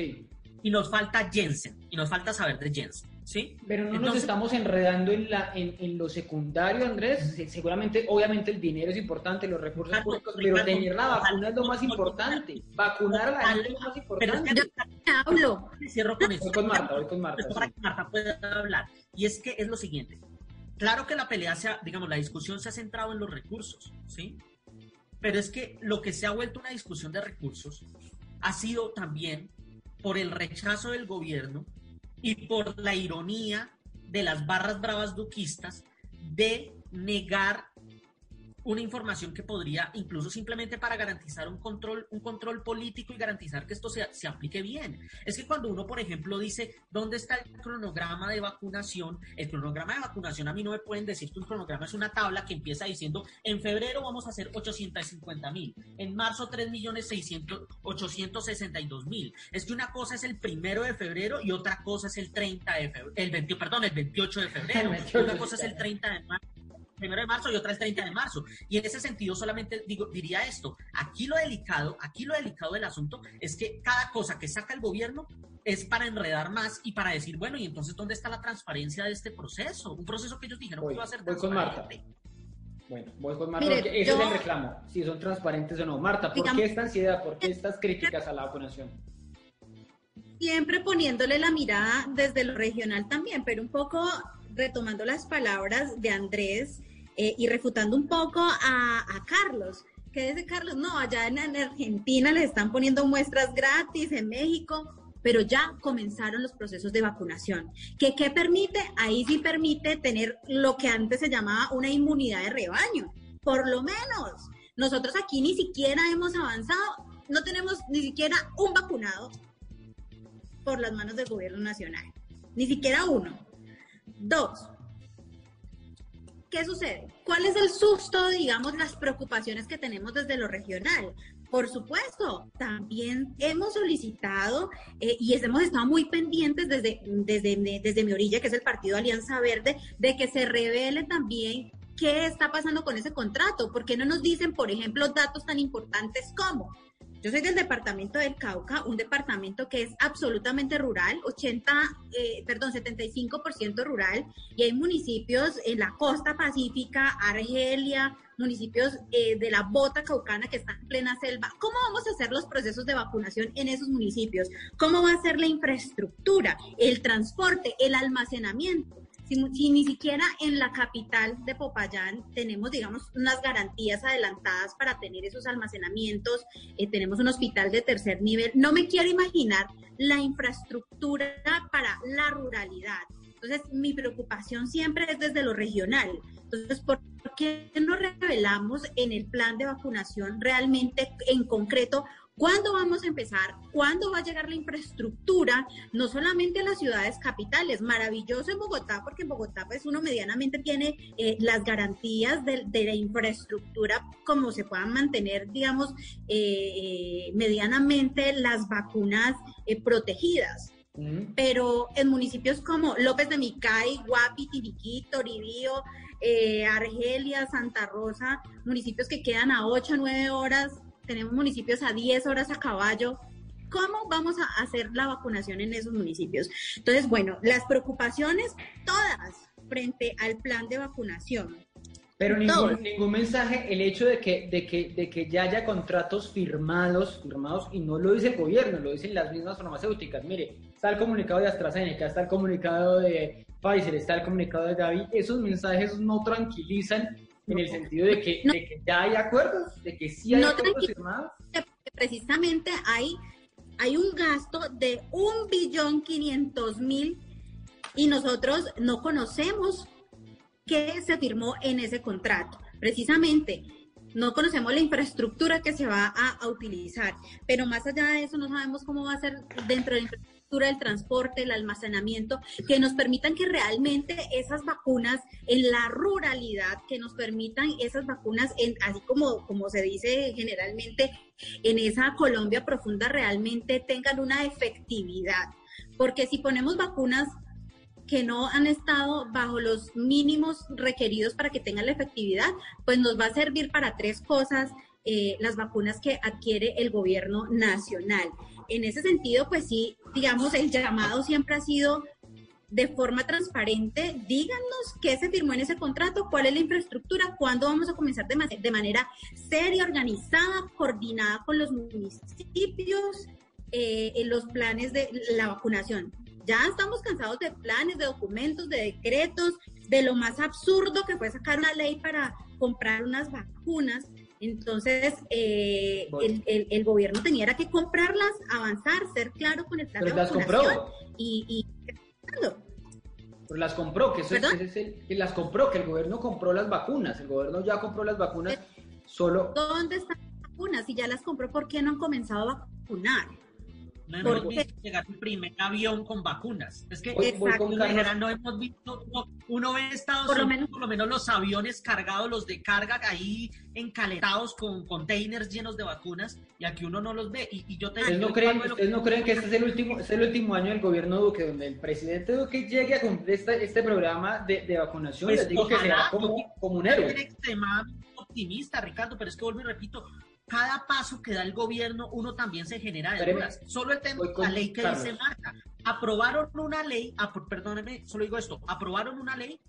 Y nos falta Jensen. Y nos falta saber de Jensen. ¿Sí? Pero no nos estamos enredando en, la, en, en lo secundario, Andrés. Se- Seguramente, obviamente, el dinero es importante, los recursos públicos, pero tener la vacuna es lo más importante. Vacunar a la gente es lo más Pero importante. que hablo. Cierro con eso. Voy con Marta, voy con Marta, Esto para sí. que Marta pueda hablar. Y es que es lo siguiente. Claro que la pelea se ha, digamos, la discusión se ha centrado en los recursos, ¿sí? Pero es que lo que se ha vuelto una discusión de recursos ha sido también por el rechazo del gobierno y por la ironía de las barras bravas duquistas de negar una información que podría, incluso simplemente para garantizar un control, un control político y garantizar que esto se, se aplique bien. Es que cuando uno, por ejemplo, dice, ¿dónde está el cronograma de vacunación? El cronograma de vacunación a mí no me pueden decir que un cronograma es una tabla que empieza diciendo, en febrero vamos a hacer 850 mil, en marzo 3 millones 600, 862 mil. Es que una cosa es el primero de febrero y otra cosa es el 30 de febrero, el 20, perdón, el 28 de febrero. El 28, una cosa es el 30 de marzo primero de marzo y otra el 30 de marzo. Y en ese sentido solamente digo, diría esto, aquí lo delicado, aquí lo delicado del asunto es que cada cosa que saca el gobierno es para enredar más y para decir, bueno, y entonces ¿dónde está la transparencia de este proceso? Un proceso que ellos dijeron Voy, que iba a ser voy con Marta. transparente. Bueno, voy con Marta, Mire, porque ese yo- es el reclamo, si son transparentes o no. Marta, ¿por Digamos- qué esta ansiedad? ¿Por qué estas críticas a la vacunación? siempre poniéndole la mirada desde lo regional también, pero un poco retomando las palabras de Andrés eh, y refutando un poco a, Carlos, que dice Carlos, no, allá en, en Argentina les están poniendo muestras gratis, en México, pero ya comenzaron los procesos de vacunación. ¿Qué, ¿Qué permite? Ahí sí permite tener lo que antes se llamaba una inmunidad de rebaño, por lo menos. Nosotros aquí ni siquiera hemos avanzado, no tenemos ni siquiera un vacunado por las manos del gobierno nacional. Ni siquiera uno. Dos. ¿Qué sucede? ¿Cuál es el susto, digamos, las preocupaciones que tenemos desde lo regional? Por supuesto, también hemos solicitado eh, y hemos estado muy pendientes desde, desde, desde mi orilla, que es el Partido Alianza Verde, de que se revele también qué está pasando con ese contrato. ¿Por qué no nos dicen, por ejemplo, datos tan importantes como yo soy del departamento del Cauca, un departamento que es absolutamente rural, 80, eh, perdón, 75% rural, y hay municipios en la costa pacífica, Argelia, municipios eh, de la bota caucana que están en plena selva. ¿Cómo vamos a hacer los procesos de vacunación en esos municipios? ¿Cómo va a ser la infraestructura, el transporte, el almacenamiento? Si, ni siquiera en la capital de Popayán tenemos, digamos, unas garantías adelantadas para tener esos almacenamientos, eh, tenemos un hospital de tercer nivel, no me quiero imaginar la infraestructura para la ruralidad. Entonces, mi preocupación siempre es desde lo regional. Entonces, ¿por qué no revelamos en el plan de vacunación realmente en concreto ¿Cuándo vamos a empezar? ¿Cuándo va a llegar la infraestructura? No solamente a las ciudades capitales, maravilloso en Bogotá, porque en Bogotá pues uno medianamente tiene eh, las garantías de, de, la infraestructura como se puedan mantener, digamos, eh, medianamente las vacunas eh, protegidas. Mm. Pero en municipios como López de Micay, Guapi, Tiriquí, Toribío, Argelia, Santa Rosa, municipios que quedan a 8 o 9 horas tenemos municipios a 10 horas a caballo. ¿Cómo vamos a hacer la vacunación en esos municipios? Entonces, bueno, las preocupaciones todas frente al plan de vacunación. Pero ningún, ningún, mensaje, el hecho de que, de, que, de que ya haya contratos firmados, firmados, y no lo dice el gobierno, lo dicen las mismas farmacéuticas. Mire, está el comunicado de AstraZeneca, está el comunicado de Pfizer, está el comunicado de Gavi. Esos mensajes no tranquilizan en el sentido de que, no, de que ya hay acuerdos, de que sí hay no acuerdos firmados. Precisamente hay, hay un gasto de un billón quinientos mil y nosotros no conocemos qué se firmó en ese contrato. Precisamente no conocemos la infraestructura que se va a, a, utilizar, pero más allá de eso no sabemos cómo va a ser dentro de la infraestructura el transporte, el almacenamiento, que nos permitan que realmente esas vacunas en la ruralidad, que nos permitan esas vacunas, en, así como, como se dice generalmente, en esa Colombia profunda realmente tengan una efectividad. Porque si ponemos vacunas que no han estado bajo los mínimos requeridos para que tengan la efectividad, pues nos va a servir para tres cosas eh, las vacunas que adquiere el gobierno nacional. En ese sentido, pues sí, digamos, el llamado siempre ha sido de forma transparente, díganos qué se firmó en ese contrato, cuál es la infraestructura, cuándo vamos a comenzar de, manera seria, organizada, coordinada con los municipios, eh, en los planes de la vacunación. Ya estamos cansados de planes, de documentos, de decretos, de lo más absurdo que fue sacar una ley para comprar unas vacunas. Entonces, eh, el, el, gobierno tenía que comprarlas, avanzar, ser claro con el plan Pero de las compró. Y, y, Pero las compró, que eso es, el, que las compró, que el gobierno compró las vacunas. El gobierno ya compró las vacunas, solo. ¿Dónde están las vacunas? Si ya las compró, ¿por qué no han comenzado a vacunar? No hemos visto llegar el primer avión con vacunas. Es que no hemos visto, uno, ve Estados por Unidos, por lo menos los aviones cargados, los de carga ahí encaletados con containers llenos de vacunas, y aquí uno no los ve. Y, yo te ¿Ustedes, no creen, ¿Ustedes no creen que este es el último, es el último año del gobierno Duque, donde el presidente Duque llegue a cumplir este, este programa de, de vacunación? Pues Les digo que será como, como un héroe. extremadamente optimista, Ricardo, pero es que vuelvo y repito, cada paso que da el gobierno, uno también se genera de dudas. Solo el tema de la ley que dice Marta. Aprobaron una ley, perdóneme, solo digo esto, aprobaron una ley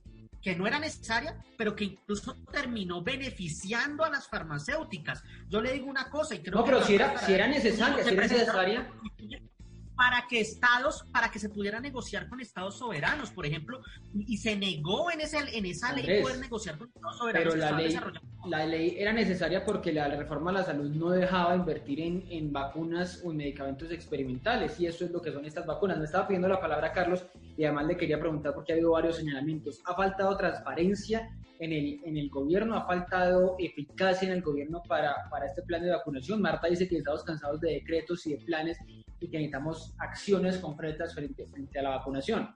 que no era necesaria, pero que incluso terminó beneficiando a las farmacéuticas. Yo le digo una cosa y creo no, que... No, pero si era, si era necesaria, si era necesaria para que estados, para que se pudiera negociar con estados soberanos, por ejemplo, y se negó en, ese, en esa ley poder negociar con estados soberanos. Pero la ley, la ley era necesaria porque la reforma a la salud no dejaba invertir en, en, vacunas o en medicamentos experimentales, y eso es lo que son estas vacunas. Me estaba pidiendo la palabra Carlos y además le quería preguntar porque ha habido varios señalamientos. ¿Ha faltado transparencia en el, en el gobierno? ¿Ha faltado eficacia en el gobierno para, para este plan de vacunación? Marta dice que estamos cansados de decretos y de planes y que necesitamos acciones concretas frente, frente a la vacunación.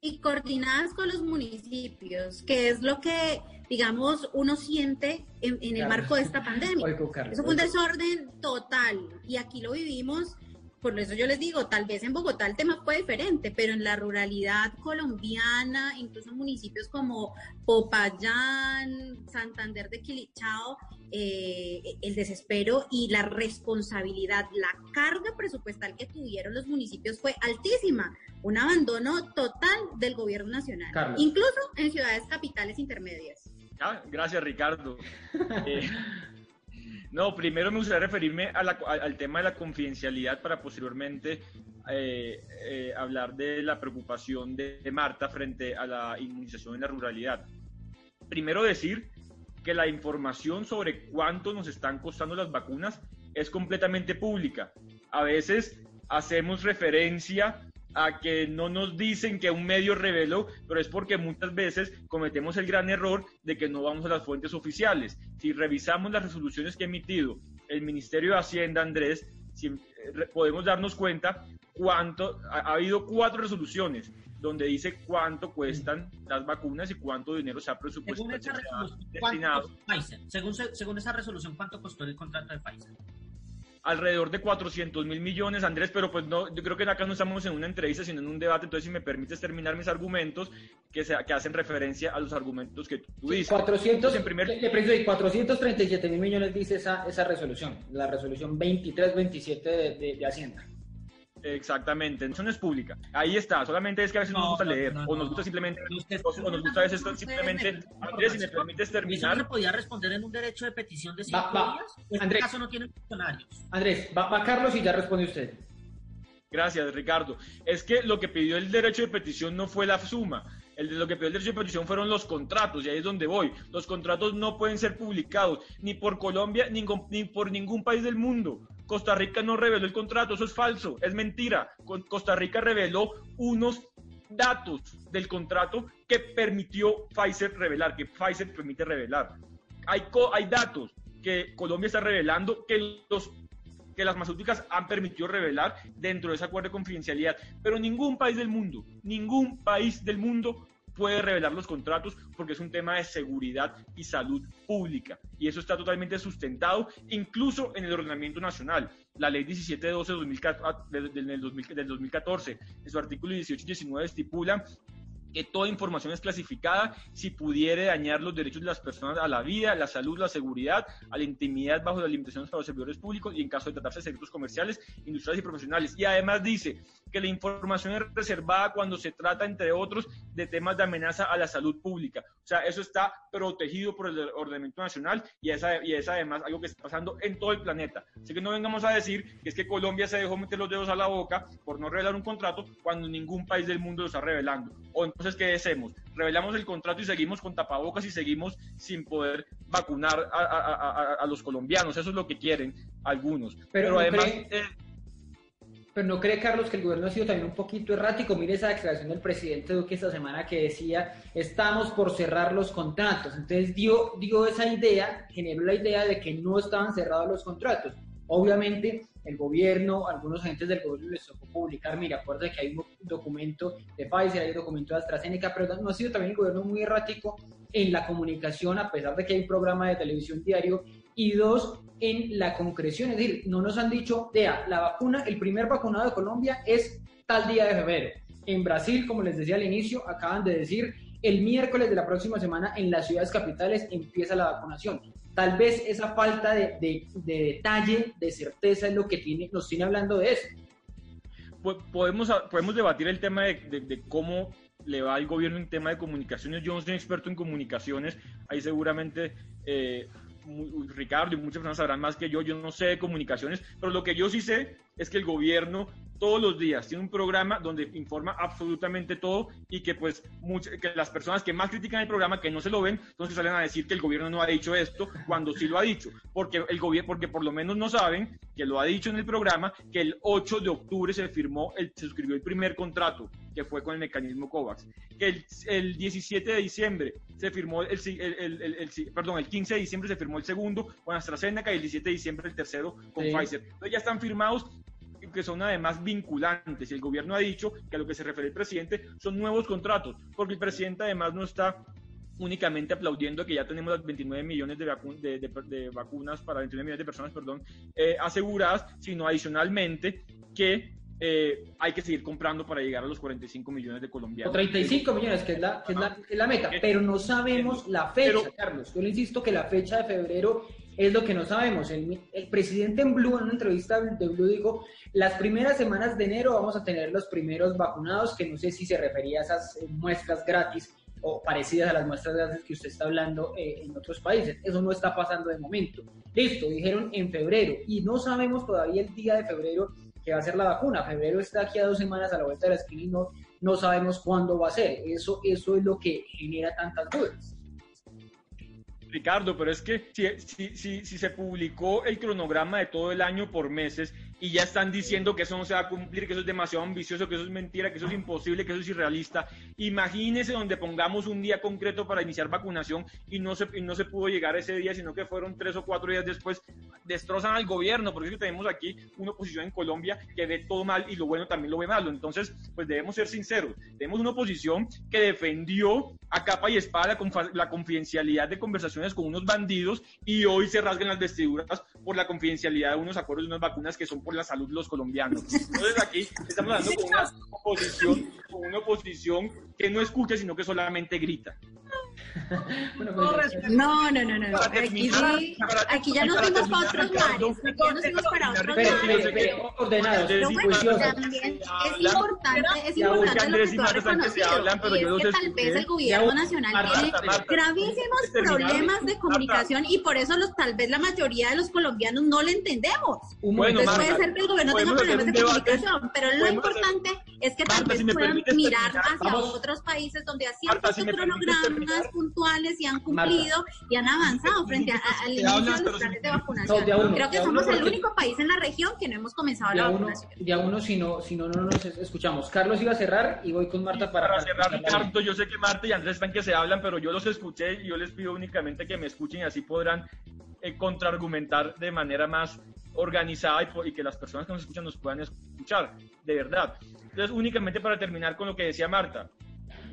Y coordinadas con los municipios, que es lo que, digamos, uno siente en, el marco de esta pandemia. Eso fue un desorden total y aquí lo vivimos por eso yo les digo, tal vez en Bogotá el tema fue diferente, pero en la ruralidad colombiana, incluso en municipios como Popayán, Santander de Quilichao, eh, el desespero y la responsabilidad, la carga presupuestal que tuvieron los municipios fue altísima, un abandono total del gobierno nacional, incluso en ciudades capitales intermedias. Ah, gracias Ricardo. Eh, no, primero me gustaría referirme al tema de la confidencialidad para posteriormente eh, eh, hablar de la preocupación de, Marta frente a la inmunización en la ruralidad. Primero decir que la información sobre cuánto nos están costando las vacunas es completamente pública. A veces hacemos referencia a que no nos dicen que un medio reveló, pero es porque muchas veces cometemos el gran error de que no vamos a las fuentes oficiales. Si revisamos las resoluciones que ha emitido el Ministerio de Hacienda, Andrés, si, eh, podemos darnos cuenta cuánto, ha, habido cuatro resoluciones donde dice cuánto cuestan las vacunas y cuánto dinero se ha presupuestado. Según, según esa resolución, ¿cuánto costó el contrato de Pfizer? Alrededor de 400 mil millones, Andrés, pero pues no, yo creo que acá no estamos en una entrevista, sino en un debate, entonces si me permites terminar mis argumentos que, se, que hacen referencia a los argumentos que tú dices. 400, en primer... le, 437 mil millones dice esa, esa resolución, la resolución 2327 de, de Hacienda. Exactamente, eso no es pública. Ahí está, solamente es que a veces no, nos gusta leer, o nos gusta simplemente, o, nos gusta a veces simplemente, Andrés, si me permites terminar. ¿Eso podía responder en un derecho de petición de cinco días? En este caso no tiene funcionarios. Andrés, va, va Carlos y ya responde usted. Gracias, Ricardo. Es que lo que pidió el derecho de petición no fue la suma. El de lo que pidió el derecho de petición fueron los contratos, y ahí es donde voy. Los contratos no pueden ser publicados ni por Colombia ni, ni por ningún país del mundo. Costa Rica no reveló el contrato, eso es falso, es mentira. Costa Rica reveló unos datos del contrato que permitió Pfizer revelar, que Pfizer permite revelar. Hay, hay datos que Colombia está revelando que los que las farmacéuticas han permitido revelar dentro de ese acuerdo de confidencialidad, pero ningún país del mundo, ningún país del mundo puede revelar los contratos porque es un tema de seguridad y salud pública. Y eso está totalmente sustentado incluso en el ordenamiento nacional. La ley 1712 del 2014, en su artículo 18 y 19 estipula que toda información es clasificada si pudiere dañar los derechos de las personas a la vida, la salud, la seguridad, a la intimidad bajo las limitaciones para los servidores públicos y en caso de tratarse de secretos comerciales, industriales y profesionales. Y además dice que la información es reservada cuando se trata, entre otros, de temas de amenaza a la salud pública. O sea, eso está protegido por el ordenamiento nacional y es, y es además algo que está pasando en todo el planeta. Así que no vengamos a decir que es que Colombia se dejó meter los dedos a la boca por no revelar un contrato cuando ningún país del mundo lo está revelando. O entonces, ¿qué hacemos? Revelamos el contrato y seguimos con tapabocas y seguimos sin poder vacunar a, los colombianos. Eso es lo que quieren algunos. Pero, no además... Cree, eh, pero no cree, Carlos, que el gobierno ha sido también un poquito errático. Mire esa declaración del presidente Duque esta semana que decía, estamos por cerrar los contratos. Entonces dio, dio esa idea, generó la idea de que no estaban cerrados los contratos. Obviamente, el gobierno, algunos agentes del gobierno les tocó publicar, mira, acuérdate que hay un documento de Pfizer, hay un documento de AstraZeneca, pero no ha sido también el gobierno muy errático en la comunicación, a pesar de que hay un programa de televisión diario, y dos, en la concreción, es decir, no nos han dicho, vea, la vacuna, el primer vacunado de Colombia es tal día de febrero. En Brasil, como les decía al inicio, acaban de decir, el miércoles de la próxima semana en las ciudades capitales empieza la vacunación. Tal vez esa falta de, detalle, de certeza es lo que tiene, nos tiene hablando de eso. Podemos, podemos debatir el tema de, cómo le va al gobierno en tema de comunicaciones. Yo no soy experto en comunicaciones, ahí seguramente eh, Ricardo y muchas personas sabrán más que yo, yo no sé de comunicaciones, pero lo que yo sí sé es que el gobierno todos los días tiene un programa donde informa absolutamente todo y que pues que las personas que más critican el programa que no se lo ven, entonces salen a decir que el gobierno no ha dicho esto cuando sí lo ha dicho, porque el gobierno porque por lo menos no saben que lo ha dicho en el programa que el 8 de octubre se firmó el, se suscribió el primer contrato que fue con el mecanismo COVAX, que el, el 17 de diciembre se firmó el, el, perdón, el 15 de diciembre se firmó el segundo con AstraZeneca y el 17 de diciembre el tercero con Pfizer. Entonces ya están firmados que son además vinculantes. Y el gobierno ha dicho que a lo que se refiere el presidente son nuevos contratos, porque el presidente además no está únicamente aplaudiendo que ya tenemos las 29 millones de, de, vacunas para 29 millones de personas, perdón, eh, aseguradas, sino adicionalmente que eh, hay que seguir comprando para llegar a los 45 millones de colombianos. O 35 millones, que es la, que es la, es la meta, pero no sabemos la fecha, Carlos. Yo le insisto que la fecha de febrero es lo que no sabemos. El, el, presidente en Blue, en una entrevista de Blue, dijo, las primeras semanas de enero vamos a tener los primeros vacunados, que no sé si se refería a esas eh, muestras gratis o parecidas a las muestras gratis que usted está hablando eh, en otros países. Eso no está pasando de momento. Listo, dijeron en febrero y no sabemos todavía el día de febrero que va a ser la vacuna. Febrero está aquí a dos semanas a la vuelta de la esquina y no, no sabemos cuándo va a ser. Eso, eso es lo que genera tantas dudas. Ricardo, pero es que si, si, si, se publicó el cronograma de todo el año por meses y ya están diciendo que eso no se va a cumplir, que eso es demasiado ambicioso, que eso es mentira, que eso es imposible, que eso es irrealista. Imagínese donde pongamos un día concreto para iniciar vacunación y no se, no se pudo llegar ese día, sino que fueron tres o cuatro días después. Destrozan al gobierno, porque es que tenemos aquí una oposición en Colombia que ve todo mal y lo bueno también lo ve malo. Entonces, pues debemos ser sinceros. Tenemos una oposición que defendió a capa y espada la, la confidencialidad de conversaciones con unos bandidos y hoy se rasgan las vestiduras por la confidencialidad de unos acuerdos de unas vacunas que son por la salud de los colombianos. Entonces aquí estamos hablando con una oposición, con una oposición que no escucha, sino que solamente grita. Pues, no, no, no, no. Aquí, sí, aquí ya nos fuimos para otros mares. Ya nos fuimos para otros mares. Ordenados, pero bueno, también es importante, es importante lo que tú has reconocido. Y es que tal vez el gobierno nacional tiene gravísimos problemas de comunicación y por eso los, tal vez la mayoría de los colombianos no le entendemos. Entonces puede ser que el gobierno tenga problemas de comunicación, pero lo importante es que tal vez puedan mirar hacia otros países donde hacían sus cronogramas puntuales y han cumplido y han avanzado frente al inicio de los planes de vacunación. Creo que somos el único país en la región que no hemos comenzado la vacunación. Ya uno, si no, si no, no nos escuchamos. Carlos iba a cerrar y voy con Marta para... Para cerrar, Ricardo, yo sé que Marta y Andrés están que se hablan, pero yo los escuché y yo les pido únicamente que me escuchen y así podrán eh, contraargumentar de manera más organizada y, y, que las personas que nos escuchan nos puedan escuchar, de verdad. Entonces, únicamente para terminar con lo que decía Marta,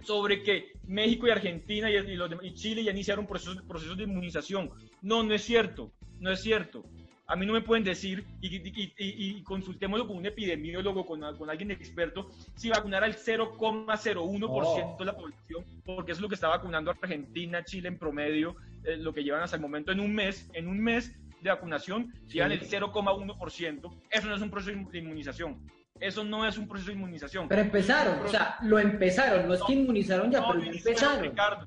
sobre que México y Argentina y, Chile ya iniciaron procesos, procesos de inmunización. No, no es cierto, no es cierto. A mí no me pueden decir, y, y, y, consultémoslo con un epidemiólogo, con, con alguien experto, si vacunar al 0,01% de la población, porque eso es lo que está vacunando Argentina, Chile en promedio, eh, lo que llevan hasta el momento en un mes. En un mes de vacunación llevan el 0,1%. Eso no es un proceso de inmunización. Eso no es un proceso de inmunización. Pero empezaron, o sea, lo empezaron, no es que inmunizaron ya, pero empezaron. Ricardo,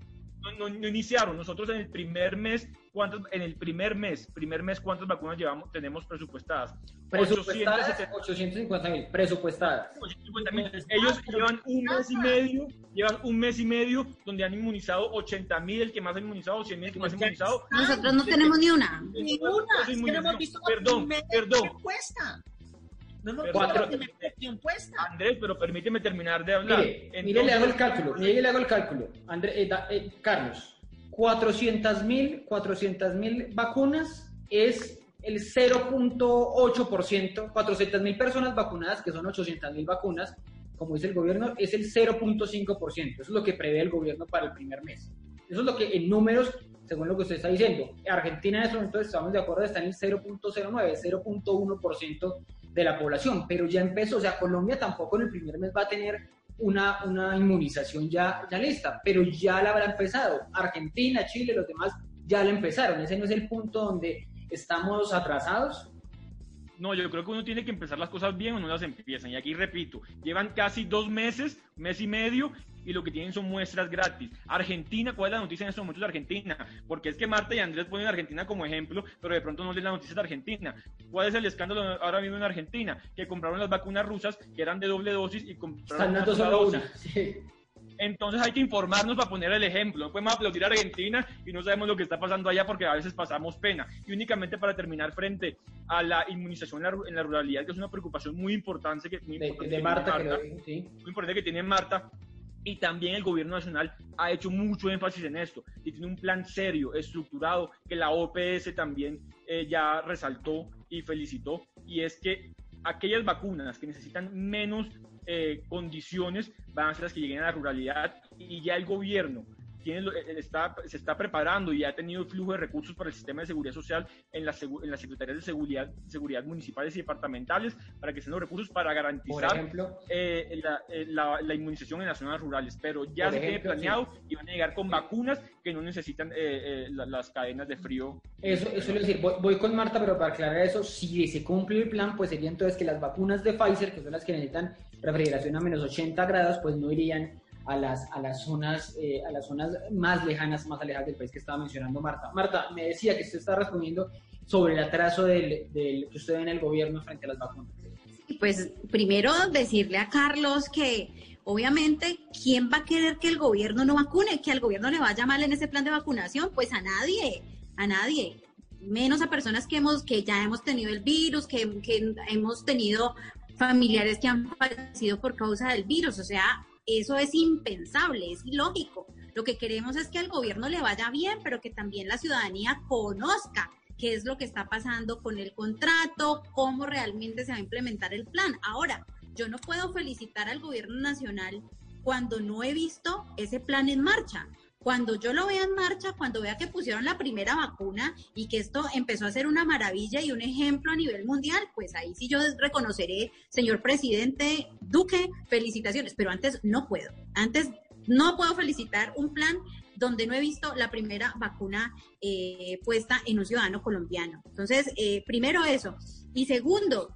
no, iniciaron. Nosotros en el primer mes, ¿cuántos, en el primer mes, primer mes, ¿cuántas vacunas llevamos, tenemos presupuestadas? Presupuestadas 850 mil, presupuestadas. Ellos llevan un mes y medio, llevan un mes y medio donde han inmunizado 80 mil, el que más ha inmunizado, 100 mil, el que más ha inmunizado. Nosotros no tenemos ni una. Ni una. no hemos visto perdón, perdón. cuesta. No, no, Cuatro, Andrés, pero permíteme terminar de hablar. Mire, mire le hago el cálculo, mire, le hago el cálculo. Andrés, eh, eh, Carlos, 400 mil 400 vacunas es el 0.8%, 400 mil personas vacunadas, que son 800 mil vacunas, como dice el gobierno, es el 0.5%. Eso es lo que prevé el gobierno para el primer mes. Eso es lo que en números, según lo que usted está diciendo, Argentina en este momento, estamos de acuerdo, está en el 0.09, 0.1% de la población, pero ya empezó, o sea, Colombia tampoco en el primer mes va a tener una, una inmunización ya, ya lista, pero ya la habrá empezado. Argentina, Chile, los demás ya la empezaron. Ese no es el punto donde estamos atrasados. No, yo creo que uno tiene que empezar las cosas bien o no las empiezan. Y aquí repito, llevan casi dos meses, mes y medio, y lo que tienen son muestras gratis. Argentina, ¿cuál es la noticia en estos momentos de Argentina? Porque es que Marta y Andrés ponen a Argentina como ejemplo, pero de pronto no leen las noticias de Argentina. ¿Cuál es el escándalo ahora mismo en Argentina? Que compraron las vacunas rusas que eran de doble dosis y compraron una sola dosis. Entonces hay que informarnos para poner el ejemplo. No podemos aplaudir a Argentina y no sabemos lo que está pasando allá porque a veces pasamos pena. Y únicamente para terminar frente a la inmunización en la, ruralidad, que es una preocupación muy importante que, muy de, Marta, muy importante que tiene Marta, y también el gobierno nacional ha hecho mucho énfasis en esto y tiene un plan serio, estructurado, que la OPS también eh, ya resaltó y felicitó, y es que aquellas vacunas que necesitan menos eh, condiciones van a ser las que lleguen a la ruralidad y ya el gobierno tiene, eh, está, se está preparando y ha tenido flujo de recursos para el sistema de seguridad social en, la, en las secretarías de seguridad, seguridad municipales y departamentales para que estén los recursos para garantizar eh, eh, la, la, inmunización en las zonas rurales. Pero ya se tiene planeado y van a llegar con vacunas que no necesitan las cadenas de frío. Eso, eso es decir, voy, voy, con Marta, pero para aclarar eso, si se cumple el plan, pues sería entonces que las vacunas de Pfizer, que son las que necesitan refrigeración a menos 80 grados, pues no irían a las, a las, zonas, eh, a las zonas más lejanas, más alejadas del país que estaba mencionando Marta. Marta, me decía que usted está respondiendo sobre el atraso del, del, que usted ve en el gobierno frente a las vacunas. Pues primero decirle a Carlos que obviamente, ¿quién va a querer que el gobierno no vacune? Que al gobierno le vaya mal en ese plan de vacunación? Pues a nadie, a nadie. Menos a personas que, hemos, que ya hemos tenido el virus, que, que hemos tenido familiares que han fallecido por causa del virus. O sea, eso es impensable, es ilógico. Lo que queremos es que al gobierno le vaya bien, pero que también la ciudadanía conozca qué es lo que está pasando con el contrato, cómo realmente se va a implementar el plan. Ahora, yo no puedo felicitar al gobierno nacional cuando no he visto ese plan en marcha. Cuando yo lo vea en marcha, cuando vea que pusieron la primera vacuna y que esto empezó a ser una maravilla y un ejemplo a nivel mundial, pues ahí sí yo reconoceré, señor presidente Duque, felicitaciones, pero antes no puedo. Antes no puedo felicitar un plan donde no he visto la primera vacuna eh, puesta en un ciudadano colombiano. Entonces, eh, primero eso. Y segundo,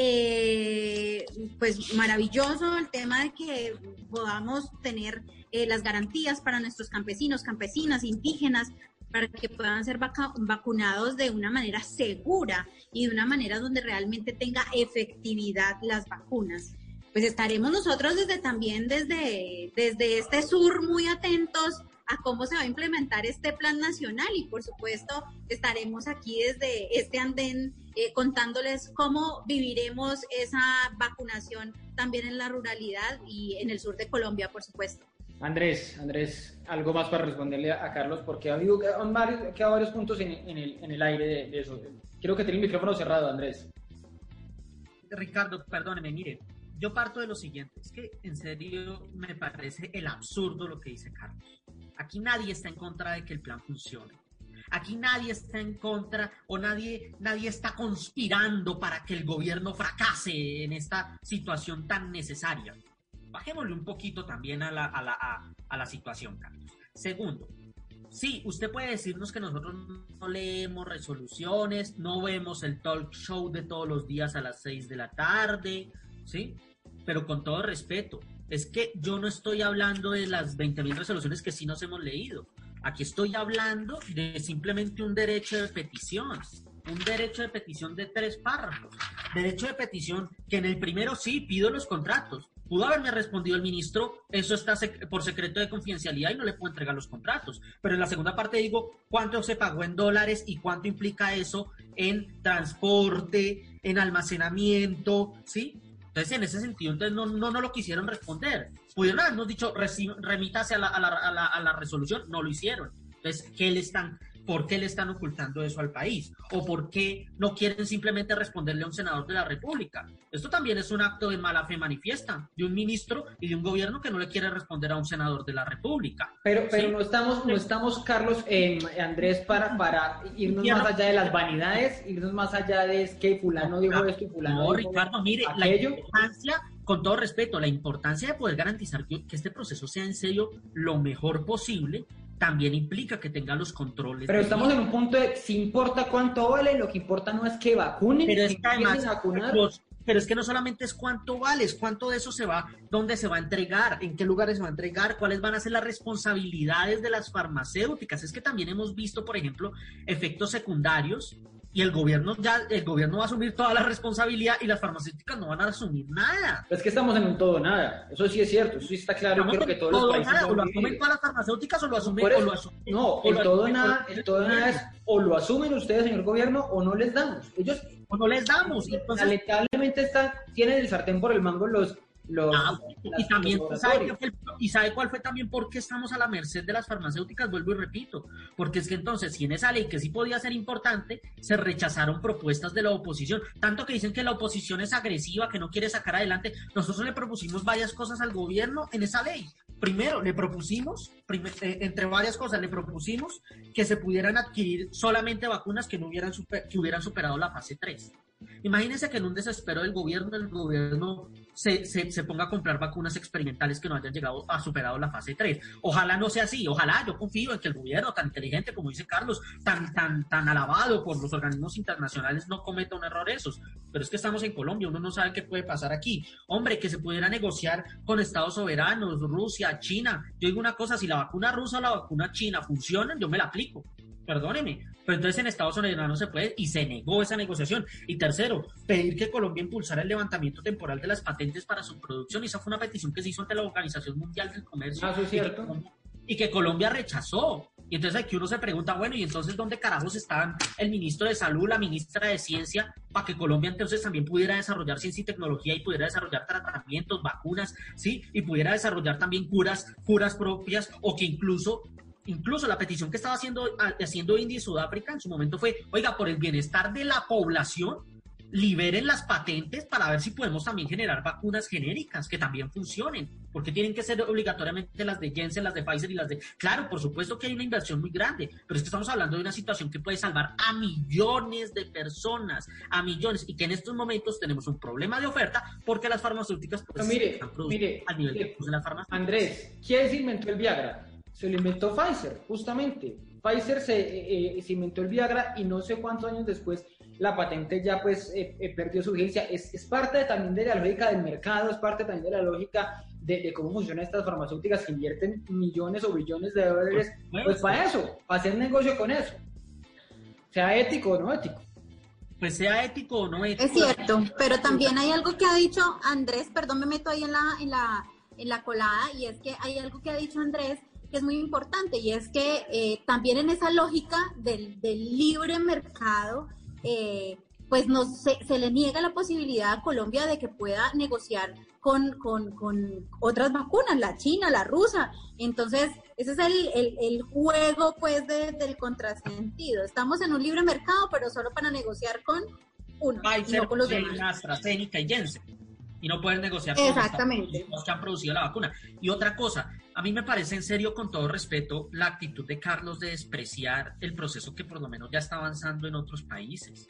eh, pues maravilloso el tema de que podamos tener eh, las garantías para nuestros campesinos, campesinas, indígenas, para que puedan ser vacunados de una manera segura y de una manera donde realmente tenga efectividad las vacunas. Pues estaremos nosotros desde también desde, desde este sur muy atentos a cómo se va a implementar este plan nacional y por supuesto estaremos aquí desde este andén eh, contándoles cómo viviremos esa vacunación también en la ruralidad y en el sur de Colombia, por supuesto. Andrés, Andrés, algo más para responderle a, Carlos, porque ha habido varios, quedado varios puntos en, el, en el, aire de, eso. Quiero que tenga el micrófono cerrado, Andrés. Ricardo, perdóneme, mire, yo parto de lo siguiente, es que en serio me parece el absurdo lo que dice Carlos. Aquí nadie está en contra de que el plan funcione. aquí nadie está en contra o nadie, nadie está conspirando para que el gobierno fracase en esta situación tan necesaria. Bajémosle un poquito también a la, a la, a, la situación, Carlos. Segundo, sí, usted puede decirnos que nosotros no leemos resoluciones, no vemos el talk show de todos los días a las 6 de la tarde, ¿sí? Pero con todo respeto, es que yo no estoy hablando de las 20.000 resoluciones que sí nos hemos leído. Aquí estoy hablando de simplemente un derecho de petición, un derecho de petición de tres párrafos. Derecho de petición que en el primero sí pido los contratos. Pudo haberme respondido el ministro, eso está sec por secreto de confidencialidad y no le puedo entregar los contratos. Pero en la segunda parte digo cuánto se pagó en dólares y cuánto implica eso en transporte, en almacenamiento, ¿sí? Entonces, en ese sentido, entonces no, no, no lo quisieron responder. Pudieron habernos dicho, remítase a la, a, la, a, la, a la resolución, no lo hicieron. Entonces, ¿qué le están, ¿por qué le están ocultando eso al país? ¿O por qué no quieren simplemente responderle a un senador de la República? Esto también es un acto de mala fe manifiesta de un ministro y de un gobierno que no le quiere responder a un senador de la República. Pero, pero ¿sí? no estamos, no estamos Carlos, eh, Andrés, para, para irnos más allá de las vanidades, irnos más allá de es que fulano dijo esto y fulano no, dijo Ricardo, mire, aquello. la importancia con todo respeto, la importancia de poder garantizar que, que, este proceso sea en serio lo mejor posible también implica que tenga los controles. Pero estamos en un punto de, si importa cuánto vale, lo que importa no es que vacunen, pero es que además, vacunar. Los, pero es que no solamente es cuánto vale, es cuánto de eso se va, dónde se va a entregar, en qué lugares se va a entregar, cuáles van a ser las responsabilidades de las farmacéuticas. Es que también hemos visto, por ejemplo, efectos secundarios y el gobierno ya el gobierno va a asumir toda la responsabilidad y las farmacéuticas no van a asumir nada. Es que estamos en un todo nada. Eso sí es cierto, eso sí está claro. Creo que todos todo los países nada, o lo asumen todas las farmacéuticas o lo asumen o eso, lo asumen. No, el todo asumen nada, el todo nada es o lo asumen ustedes, señor gobierno, o no les damos. Ellos o no les damos. Entonces, lamentablemente están, tienen el sartén por el mango los los Ah, y también ¿sabe, fue y sabe cuál fue también por qué estamos a la merced de las farmacéuticas, vuelvo y repito, porque es que entonces si en esa ley que sí podía ser importante, se rechazaron propuestas de la oposición, tanto que dicen que la oposición es agresiva, que no quiere sacar adelante, nosotros le propusimos varias cosas al gobierno en esa ley. Primero, le propusimos, primer- eh, entre varias cosas, le propusimos que se pudieran adquirir solamente vacunas que no hubieran, super- que hubieran superado la fase 3. Imagínense que en un desespero del gobierno, el gobierno se, se, ponga a comprar vacunas experimentales que no hayan llegado a superado la fase 3. Ojalá no sea así, ojalá yo confío en que el gobierno tan inteligente como dice Carlos, tan, tan, tan alabado por los organismos internacionales no cometa un error esos. Pero es que estamos en Colombia, uno no sabe qué puede pasar aquí. Hombre, que se pudiera negociar con estados soberanos, Rusia, China. Yo digo una cosa, si la vacuna rusa o la vacuna china funcionan, yo me la aplico perdóneme. Pero entonces en Estados Unidos no se puede y se negó esa negociación. Y tercero, pedir que Colombia impulsara el levantamiento temporal de las patentes para su producción. Y esa fue una petición que se hizo ante la Organización Mundial del Comercio. Ah, eso es y que. Colombia- Y que Colombia rechazó. Y entonces aquí uno se pregunta, bueno, ¿y entonces dónde carajos estaban el ministro de Salud, la ministra de Ciencia, para que Colombia entonces también pudiera desarrollar ciencia y tecnología y pudiera desarrollar tratamientos, vacunas, ¿sí? Y pudiera desarrollar también curas, curas propias o que incluso incluso la petición que estaba haciendo, haciendo India y Sudáfrica en su momento fue, oiga, por el bienestar de la población, liberen las patentes para ver si podemos también generar vacunas genéricas que también funcionen, porque tienen que ser obligatoriamente las de Janssen, las de Pfizer y las de... Claro, por supuesto que hay una inversión muy grande, pero es que estamos hablando de una situación que puede salvar a millones de personas, a millones, y que en estos momentos tenemos un problema de oferta porque las farmacéuticas pues, No, mire, están produciendo mire, al nivel que mire, producen las farmacéuticas. Andrés, ¿quién se inventó el Viagra? Se lo inventó Pfizer, justamente. Pfizer se, eh, eh, se inventó el Viagra y no sé cuántos años después la patente ya pues eh, eh, perdió su vigencia. Es, es parte también de la lógica del mercado, es parte también de la lógica de, de cómo funcionan estas farmacéuticas que invierten millones o billones de dólares, Pues, pues para eso, para hacer negocio con eso. Sea ético o no ético. Pues sea ético o no ético. Es cierto, pero también hay algo que ha dicho Andrés, perdón, me meto ahí en la, en la, en la colada, y es que hay algo que ha dicho Andrés que es muy importante, y es que eh, también en esa lógica del, del libre mercado, eh, pues nos, se, se, le niega la posibilidad a Colombia de que pueda negociar con, con, con otras vacunas, la china, la rusa. Entonces, ese es el, el, el juego pues de, del contrasentido. Estamos en un libre mercado, pero solo para negociar con uno, Pfizer, no con los demás. AstraZeneca y Janssen. Y no pueden negociar con Exactamente. los que han producido la vacuna. Y otra cosa, a mí me parece en serio, con todo respeto, la actitud de Carlos de despreciar el proceso que por lo menos ya está avanzando en otros países.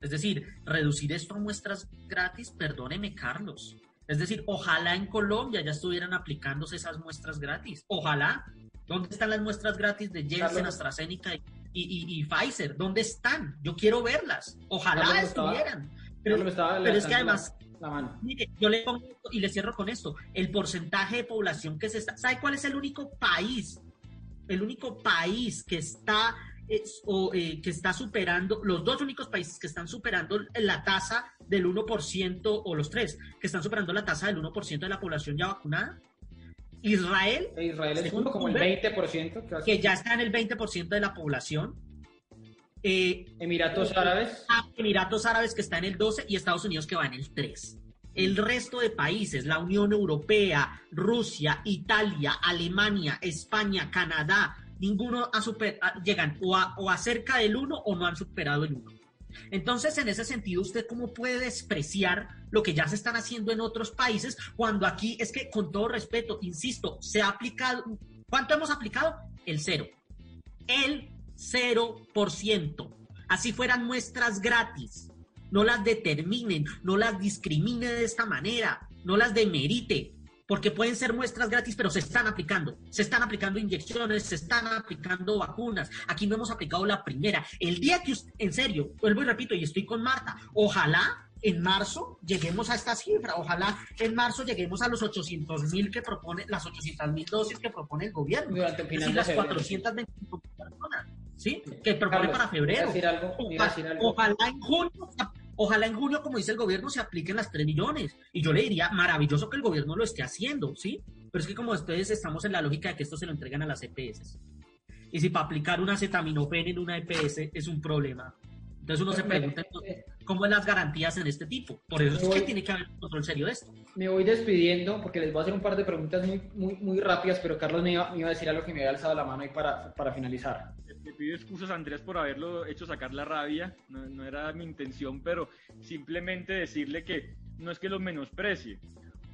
Es decir, reducir esto a muestras gratis, perdóneme Carlos. Es decir, ojalá en Colombia ya estuvieran aplicándose esas muestras gratis. Ojalá. ¿Dónde están las muestras gratis de Jensen, AstraZeneca y, Pfizer? ¿Dónde están? Yo quiero verlas. Ojalá estuvieran. Pero, es que además, yo le pongo y le cierro con esto. El porcentaje de población que se está. ¿Sabe cuál es el único país? El único país que está o, eh, que está superando, los dos únicos países que están superando la tasa del 1% o los tres que están superando la tasa del 1% de la población ya vacunada. Israel. E Israel es uno como el 20%. Que ya está en el 20% de la población. Eh, Emiratos Árabes. Ah, Emiratos Árabes que está en el 12 y Estados Unidos que va en el 3. El resto de países, la Unión Europea, Rusia, Italia, Alemania, España, Canadá, ninguno ha super, llegan o a, o a cerca del 1 o no han superado el 1. Entonces, en ese sentido, ¿usted cómo puede despreciar lo que ya se están haciendo en otros países cuando aquí es que, con todo respeto, insisto, se ha aplicado, ¿cuánto hemos aplicado? El cero. El 0%. Así fueran muestras gratis. No las determinen, no las discrimine de esta manera, no las demerite porque pueden ser muestras gratis, pero se están aplicando. Se están aplicando inyecciones, se están aplicando vacunas. Aquí no hemos aplicado la primera. El día que, usted, en serio, vuelvo y repito, y estoy con Marta, ojalá en marzo lleguemos a esta cifra, ojalá en marzo lleguemos a los 800 mil que propone, las 800 mil dosis que propone el gobierno. Durante el final las 425 personas, ¿sí? Que propone para febrero. ojalá en junio Ojalá en junio, como dice el gobierno, se apliquen las 3 millones. Y yo le diría, maravilloso que el gobierno lo esté haciendo, ¿sí? Pero es que como ustedes estamos en la lógica de que esto se lo entregan a las EPS. Y si para aplicar una acetaminofén en una EPS es un problema. Entonces uno se pregunta, ¿cómo es las garantías en este tipo? Por eso es que tiene que haber un control serio de esto. Me voy despidiendo porque les voy a hacer un par de preguntas muy, muy, muy rápidas, pero Carlos me iba, me iba a decir algo que me había alzado la mano ahí para, para finalizar le pido excusas a Andrés por haberlo hecho sacar la rabia, no, era mi intención, pero simplemente decirle que no es que lo menosprecie,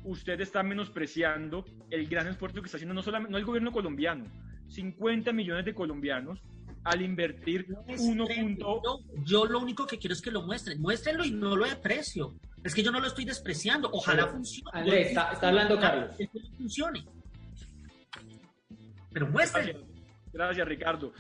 usted está menospreciando el gran esfuerzo que está haciendo no solamente no el gobierno colombiano, 50 millones de colombianos al invertir uno punto... yo lo único que quiero es que lo muestren, muéstrenlo y no lo desprecio. Es que yo no lo estoy despreciando, ojalá funcione. Andrés, está, hablando Carlos. Que funcione. Pero muéstrenlo. Gracias, Ricardo.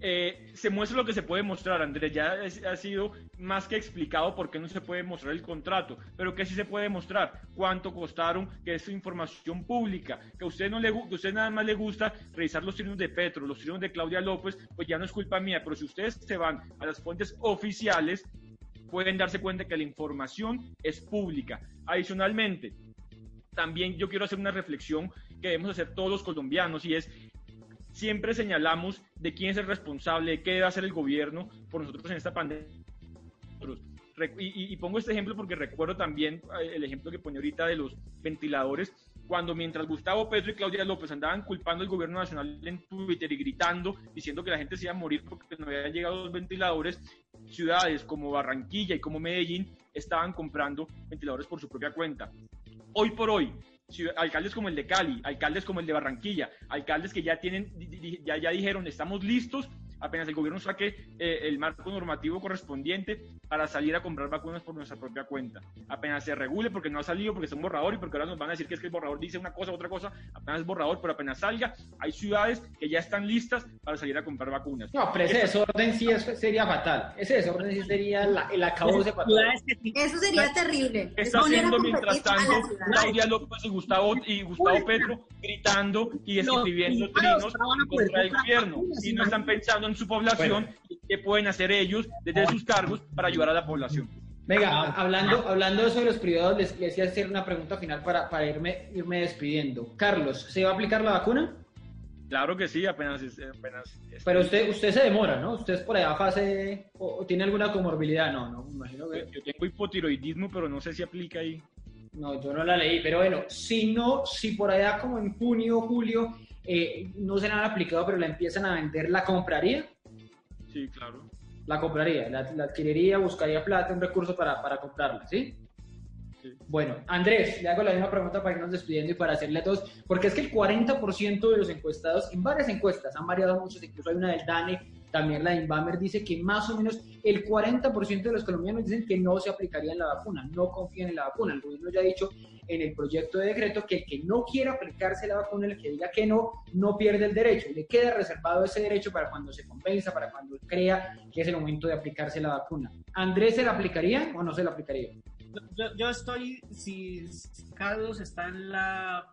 Eh, se muestra lo que se puede mostrar, Andrés. Ya ha sido más que explicado por qué no se puede mostrar el contrato, pero que sí se puede mostrar cuánto costaron, que es información pública, que a usted, no le, que usted nada más le gusta revisar los trinos de Petro, los trinos de Claudia López, pues ya no es culpa mía, pero si ustedes se van a las fuentes oficiales, pueden darse cuenta que la información es pública. Adicionalmente, también yo quiero hacer una reflexión que debemos hacer todos los colombianos y es siempre señalamos de quién es el responsable, de qué debe hacer el gobierno por nosotros en esta pandemia. Y, pongo este ejemplo porque recuerdo también eh, el ejemplo que pone ahorita de los ventiladores, cuando mientras Gustavo Petro y Claudia López andaban culpando al gobierno nacional en Twitter y gritando, diciendo que la gente se iba a morir porque no habían llegado los ventiladores, ciudades como Barranquilla y como Medellín estaban comprando ventiladores por su propia cuenta. Hoy por hoy, alcaldes como el de Cali, alcaldes como el de Barranquilla, alcaldes que ya tienen, ya, ya dijeron, estamos listos apenas el gobierno saque eh, el marco normativo correspondiente para salir a comprar vacunas por nuestra propia cuenta. Apenas se regule, porque no ha salido, porque es un borrador y porque ahora nos van a decir que es que el borrador dice una cosa, otra cosa, apenas es borrador, pero apenas salga, hay ciudades que ya están listas para salir a comprar vacunas. No, pero ese desorden sí sería fatal. Ese desorden sí sería la, el acabose fatal. Eso sería terrible. Está haciendo mientras tanto Claudia López y Gustavo, y Gustavo Petro gritando y escribiendo trinos contra el gobierno y no están pensando en su población y qué pueden hacer ellos desde sus cargos para ayudar a la población. Venga, hablando, hablando de eso de los privados, les, les a hacer una pregunta final para, para irme, irme despidiendo. Carlos, ¿se va a aplicar la vacuna? Claro que sí, apenas. apenas Pero usted, usted se demora, ¿no? ¿Usted es por allá fase o, tiene alguna comorbilidad? No, no, imagino que. Yo tengo hipotiroidismo, pero no sé si aplica ahí. No, yo no la leí, pero bueno, si no, si por allá como en junio, julio, eh, no se la han aplicado, pero la empiezan a vender, ¿la compraría? Sí, claro. La compraría, la, adquiriría, buscaría plata, un recurso para, para comprarla, ¿sí? Bueno, Andrés, le hago la misma pregunta para irnos despidiendo y para hacerle a todos, porque es que el 40% de los encuestados, en varias encuestas, han variado muchos, incluso hay una del DANE, también la Inbamer dice que más o menos el 40% de los colombianos dicen que no se aplicaría en la vacuna, no confían en la vacuna. El gobierno ya ha dicho en el proyecto de decreto que el que no quiera aplicarse la vacuna, el que diga que no, no pierde el derecho. Le queda reservado ese derecho para cuando se compensa, para cuando crea que es el momento de aplicarse la vacuna. ¿Andrés se la aplicaría o no se la aplicaría? Yo estoy, si Carlos está en la...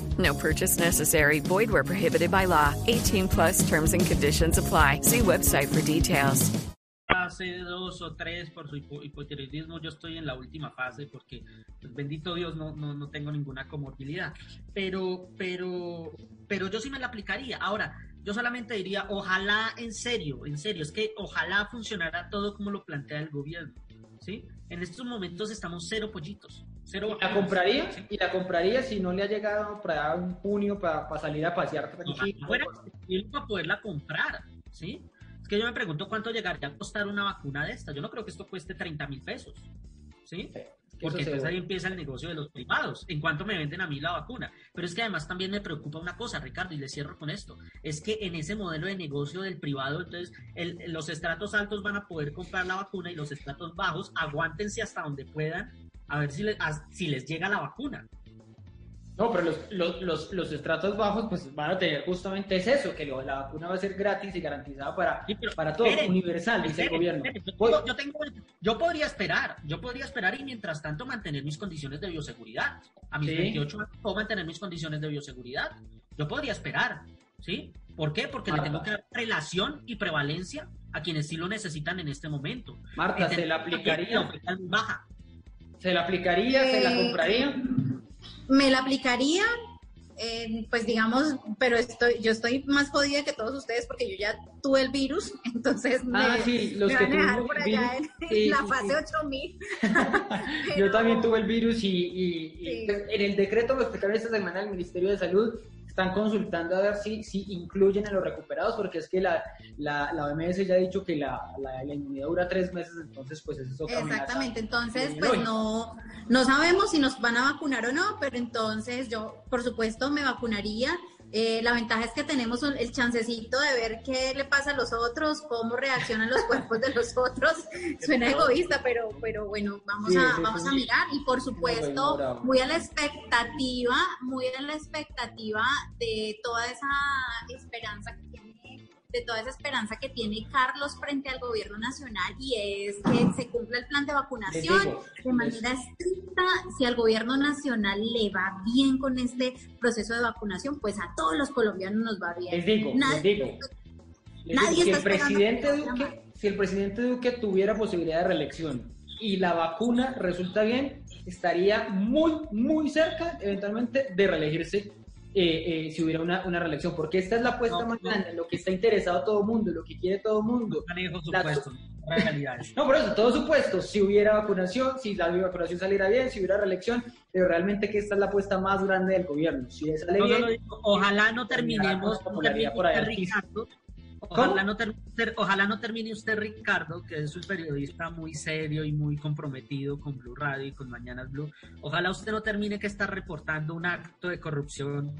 No purchase necessary. Void where prohibited by law. 18 plus terms and conditions apply. See website for details. fase 2 o 3 por su hipo hipotiroidismo, yo estoy en la última fase porque, pues, bendito Dios, no, no, no tengo ninguna comorbilidad. Pero, pero, pero yo sí me la aplicaría. Ahora, yo solamente diría, ojalá en serio, en serio, es que ojalá funcionara todo como lo plantea el gobierno. ¿sí? En estos momentos estamos cero pollitos. Cero ¿Y la compraría? ¿Y la compraría si no le ha llegado para un junio para, para salir a pasear? Fuera, para poderla comprar, ¿sí? Es que yo me pregunto cuánto llegaría a costar una vacuna de esta. Yo no creo que esto cueste 30 mil pesos, ¿sí? Porque entonces ahí empieza el negocio de los privados, en cuanto me venden a mí la vacuna. Pero es que además también me preocupa una cosa, Ricardo, y le cierro con esto, es que en ese modelo de negocio del privado, entonces el, los estratos altos van a poder comprar la vacuna y los estratos bajos aguántense hasta donde puedan a ver si, le, a, si les llega la vacuna. No, pero los, los, los, los, estratos bajos pues van a tener justamente es eso, que la vacuna va a ser gratis y garantizada para, sí, para todos, espere, universal, dice el gobierno. Espere, yo, yo, tengo, yo, podría esperar, yo podría esperar y mientras tanto mantener mis condiciones de bioseguridad. A mis sí. 28 años puedo mantener mis condiciones de bioseguridad. Yo podría esperar, ¿sí? ¿Por qué? Porque Marta. le tengo que dar relación y prevalencia a quienes sí lo necesitan en este momento. Marta, ¿se la aplicaría? Baja. ¿Se la aplicaría? Eh, ¿Se la compraría? me la aplicaría, eh, pues digamos, pero estoy, yo estoy más jodida que todos ustedes porque yo ya tuve el virus, entonces ah, me, sí, los me que van a dejar por virus, allá en, sí, la fase sí. 8000. Yo también tuve el virus y, y, y pues, en el decreto que explicaron esta semana el Ministerio de Salud están consultando a ver si, si incluyen a los recuperados, porque es que la, la, la OMS ya ha dicho que la, la, la inmunidad dura tres meses, entonces pues eso es Exactamente, entonces pues hoy. no, no sabemos si nos van a vacunar o no, pero entonces yo por supuesto me vacunaría. Eh, la ventaja es que tenemos el chancecito de ver qué le pasa a los otros, cómo reaccionan los cuerpos de los otros. Suena egoísta, pero, pero bueno, vamos, Sí, a, sí, vamos sí. a mirar. Y por supuesto, muy a la expectativa, muy a la expectativa de toda esa esperanza que tiene de toda esa esperanza que tiene Carlos frente al gobierno nacional y es que se cumpla el plan de vacunación digo, de manera estricta. Si al gobierno nacional le va bien con este proceso de vacunación, pues a todos los colombianos nos va bien. Les digo, les Nadie- digo. Les Nadie digo, si el presidente Duque, si el presidente Duque tuviera posibilidad de reelección y la vacuna resulta bien, estaría muy, muy cerca, eventualmente, de reelegirse eh, eh, si hubiera una, una reelección, porque esta es la apuesta No, más no. grande, lo que está interesado todo el mundo, lo que quiere todo el mundo. Supuestos, realidades. No, por eso, todo supuesto, si hubiera vacunación, si la vacunación saliera bien, si hubiera reelección, pero realmente que esta es la apuesta más grande del gobierno. Si sale No, no, bien, no, ojalá no terminemos, popularidad por ahí. Ricardo, ojalá no, ter- ojalá no termine usted, Ricardo, que es un periodista muy serio y muy comprometido con Blue Radio y con Mañanas Blue. Ojalá usted no termine que está reportando un acto de corrupción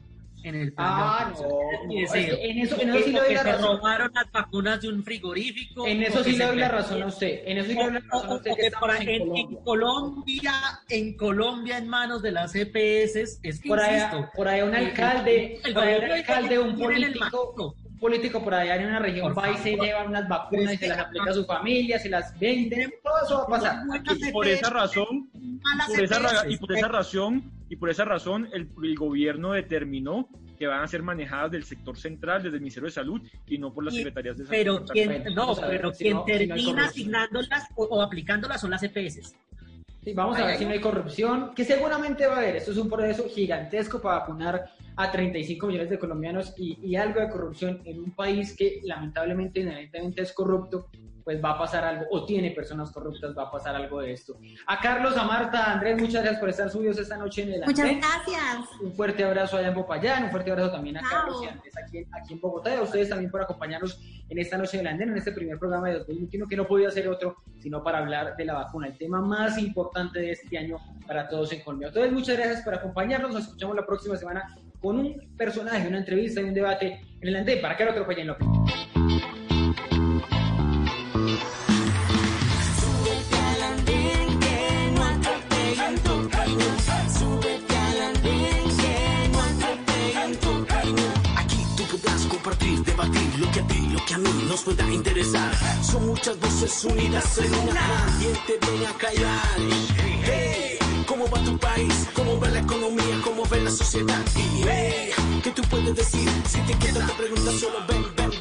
en el plan de Ah, vacunación. no, es que en eso- en eso sí le doy la se razón. robaron las vacunas de un frigorífico. En eso sí le doy la razón a usted. En eso sí le doy la razón a O- usted o que que por ahí- en Colombia. En Colombia, en manos de las EPS, es que Por allá, insisto, por allá un alcalde, el por allá un alcalde, un político, político por allá en una región Por va y se lleva unas vacunas y se las aplica a su familia, se las vende, todo eso va a pasar. Y por esa razón, por esa y por esa razón, y por esa razón el, el gobierno determinó que van a ser manejadas del sector central, desde el Ministerio de Salud y no por las Y- secretarías de salud. pero quien, Perfecto. no, Vamos a ver pero si quien no- termina corrupción. asignándolas o, o aplicándolas son las EPS. Sí, vamos a ver si no hay corrupción, que seguramente va a haber. Esto es un proceso gigantesco para vacunar a 35 millones de colombianos y, y algo de corrupción en un país que lamentablemente inherentemente es corrupto pues va a pasar algo, o tiene personas corruptas, va a pasar algo de esto. A Carlos, a Marta, a Andrés, muchas gracias por estar subidos esta noche en el Muchas Andén. gracias. Un fuerte abrazo allá en Popayán, un fuerte abrazo también a Carlos y a Andrés aquí, aquí en Bogotá, y a ustedes también por acompañarnos en esta noche en el Andén, en este primer programa de 2021, que no podía ser otro, sino para hablar de la vacuna, el tema más importante de este año para todos en Colombia. Entonces, muchas gracias por acompañarnos, nos escuchamos la próxima semana con un personaje, una entrevista y un debate en el Andén, para que lo podrás compartir, debatir lo que a ti, lo que a mí nos pueda interesar. Son muchas voces unidas en una. Nadie te viene a callar. Hey, ¿cómo va tu país? ¿Cómo va la economía? ¿Cómo va la sociedad? Y ¿qué tú puedes decir? Si te quedas te preguntas solo ven, ven.